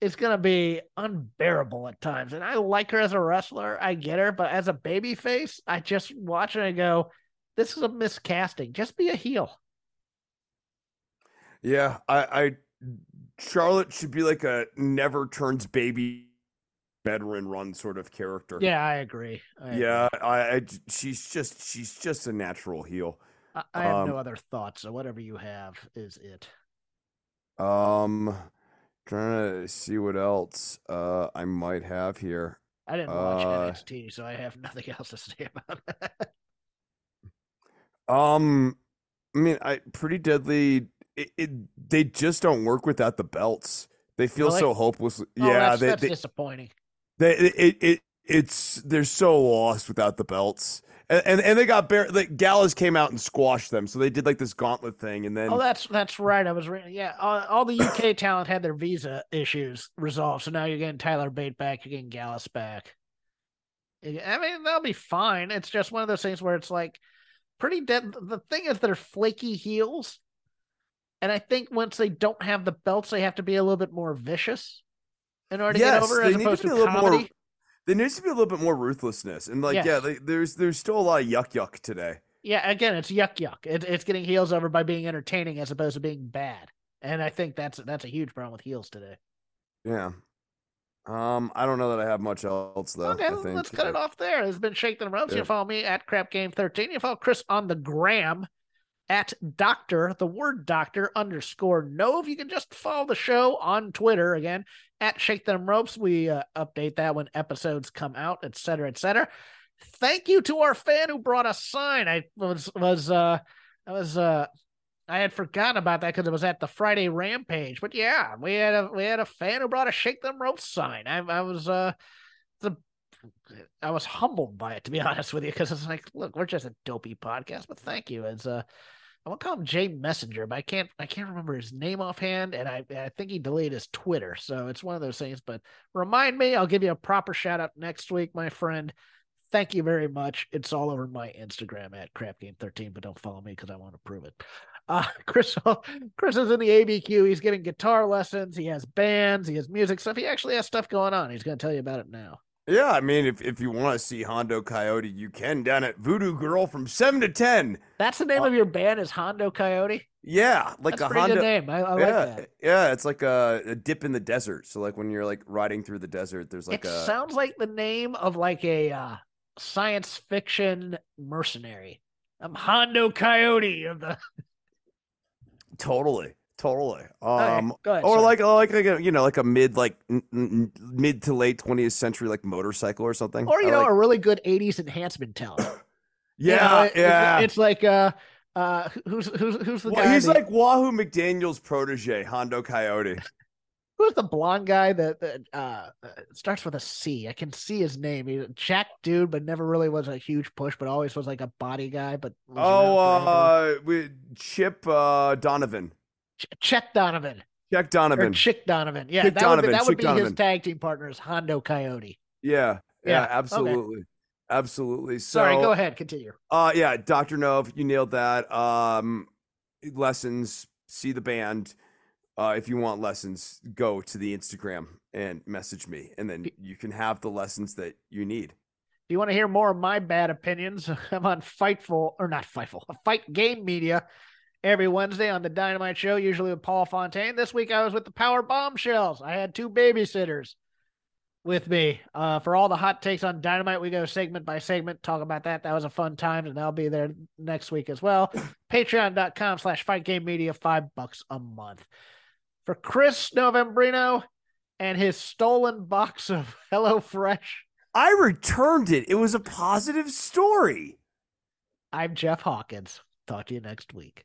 is gonna be unbearable at times. And I like her as a wrestler. I get her but as a baby face I just watch and go this is a miscasting. Just be a heel. Yeah, I, I Charlotte should be like a never turns baby veteran run sort of character. yeah I agree I agree. Yeah, I, she's just she's just a natural heel. I, I have Um, no other thoughts. So whatever you have is it. Um trying to see what else uh I might have here. I didn't watch Uh, NXT, so I have nothing else to say about it. Um I mean, I pretty deadly it, it they just don't work without the belts. They feel Really? so hopeless. Oh, yeah, that's, they, that's they, disappointing. They it, it it's they're so lost without the belts. And and, and they got bare like Gallus came out and squashed them. So they did like this gauntlet thing and then Oh, that's that's right. I was reading. Yeah, all, all the UK talent had their visa issues resolved, so now you're getting Tyler Bate back. You're getting Gallus back. I mean, they'll be fine. It's just one of those things where it's like pretty dead. The thing is, they're flaky heels, And I think once they don't have the belts, they have to be a little bit more vicious in order to Yes, get over as to opposed to, a little more- comedy. There needs to be a little bit more ruthlessness, and like, Yes. yeah, like, there's there's still a lot of yuck yuck today. Yeah, again, it's yuck yuck. It, it's getting heels over by being entertaining as opposed to being bad. And I think that's that's a huge problem with heels today. Yeah. Um, I don't know that I have much else though. Okay, I let's- think. let's cut it off there. It's been Shake the Ropes. You Yeah. can follow me at Crap Game 13. You follow Chris on the gram at Doctor, the word Doctor underscore Nove. You can just follow the show on Twitter again at Shake Them Ropes. We uh, update that when episodes come out, et cetera, et cetera. Thank you to our fan who brought a sign. I was was uh I was uh I had forgotten about that because it was at the Friday Rampage. But yeah, we had a we had a fan who brought a Shake Them Ropes sign. I I was uh the I was humbled by it to be honest with you because it's like, look, we're just a dopey podcast, but thank you. It's uh I want to call him Jay Messenger, but I can't I can't remember his name offhand, and I I think he deleted his Twitter, so it's one of those things. But remind me, I'll give you a proper shout out next week, my friend. Thank you very much. It's all over my Instagram at crapgame13, but don't follow me because I want to prove it. Uh, Chris, Chris is in the ABQ. He's getting guitar lessons. He has bands. He has music stuff. He actually has stuff going on. He's going to tell you about it now. Yeah, I mean, if if you want to see Hondo Coyote, you can down at Voodoo Girl from seven to ten. That's the name of your band is Hondo Coyote. Yeah, like That's a Hondo. good name. I, I like yeah, that. yeah, it's like a, a dip in the desert. So like when you're like riding through the desert, there's like it a sounds like the name of like a uh, science fiction mercenary. I'm Hondo Coyote of the. totally, totally. Okay, Um, go ahead, or sorry. like like like a you know like a mid like n- n- mid to late twentieth century like motorcycle or something. or you I know like- a really good 80s enhancement talent. You yeah, know, it- it- yeah. It's like uh uh who's who's who's the Well, guy he's that- like Wahoo McDaniel's protege, Hondo Coyote. who's the blonde guy that, that uh uh, starts with a C. I can see his name. He's a jack dude, but never really was a huge push, but always was like a body guy. But Oh, uh, with Chip uh, Donovan, Ch- Chet Donovan or Donovan. Chick Donovan. Yeah, Chick that would be, Donovan, that would be his tag team partners, Hondo Coyote. Yeah, Yeah, yeah, okay. absolutely, absolutely. So, Sorry, go ahead, continue. Uh, yeah, Doctor Nove, you nailed that. Um, lessons, see the band. Uh, if you want lessons, go to the Instagram and message me, and then you can have the lessons that you need. If you want to hear more of my bad opinions, I'm on Fightful or not Fightful, Fight Game Media every Wednesday on the Dynamite Show, usually with Paul Fontaine. This week I was with the Power Bombshells. I had two babysitters with me. Uh, for all the hot takes on Dynamite, we go segment by segment, talk about that. That was a fun time, and I'll be there next week as well. Patreon.com slash Fight Game Media, five bucks a month. For Chris Novembrino and his stolen box of Hello Fresh. I returned it. It was a positive story. I'm Jeff Hawkins. Talk to you next week.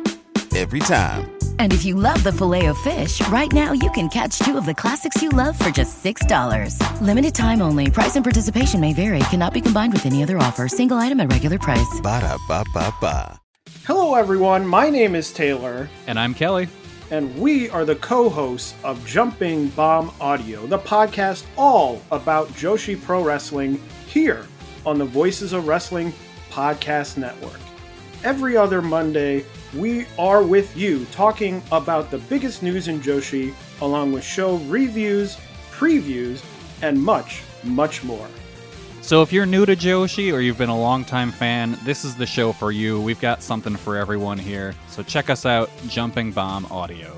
Every time. And if you love the filet of fish, right now you can catch two of the classics you love for just $6. Limited time only. Price and participation may vary. Cannot be combined with any other offer. Single item at regular price. Ba-da-ba-ba-ba. Hello, everyone. My name is Taylor, And I'm Kelly. and we are the co hosts of Jumping Bomb Audio, the podcast all about Joshi Pro Wrestling here on the Voices of Wrestling Podcast Network. Every other Monday, we are with you talking about the biggest news in Joshi, along with show reviews, previews, and much, much more. So if you're new to Joshi or you've been a longtime fan, this is the show for you. We've got something for everyone here. So check us out, Jumping Bomb Audio.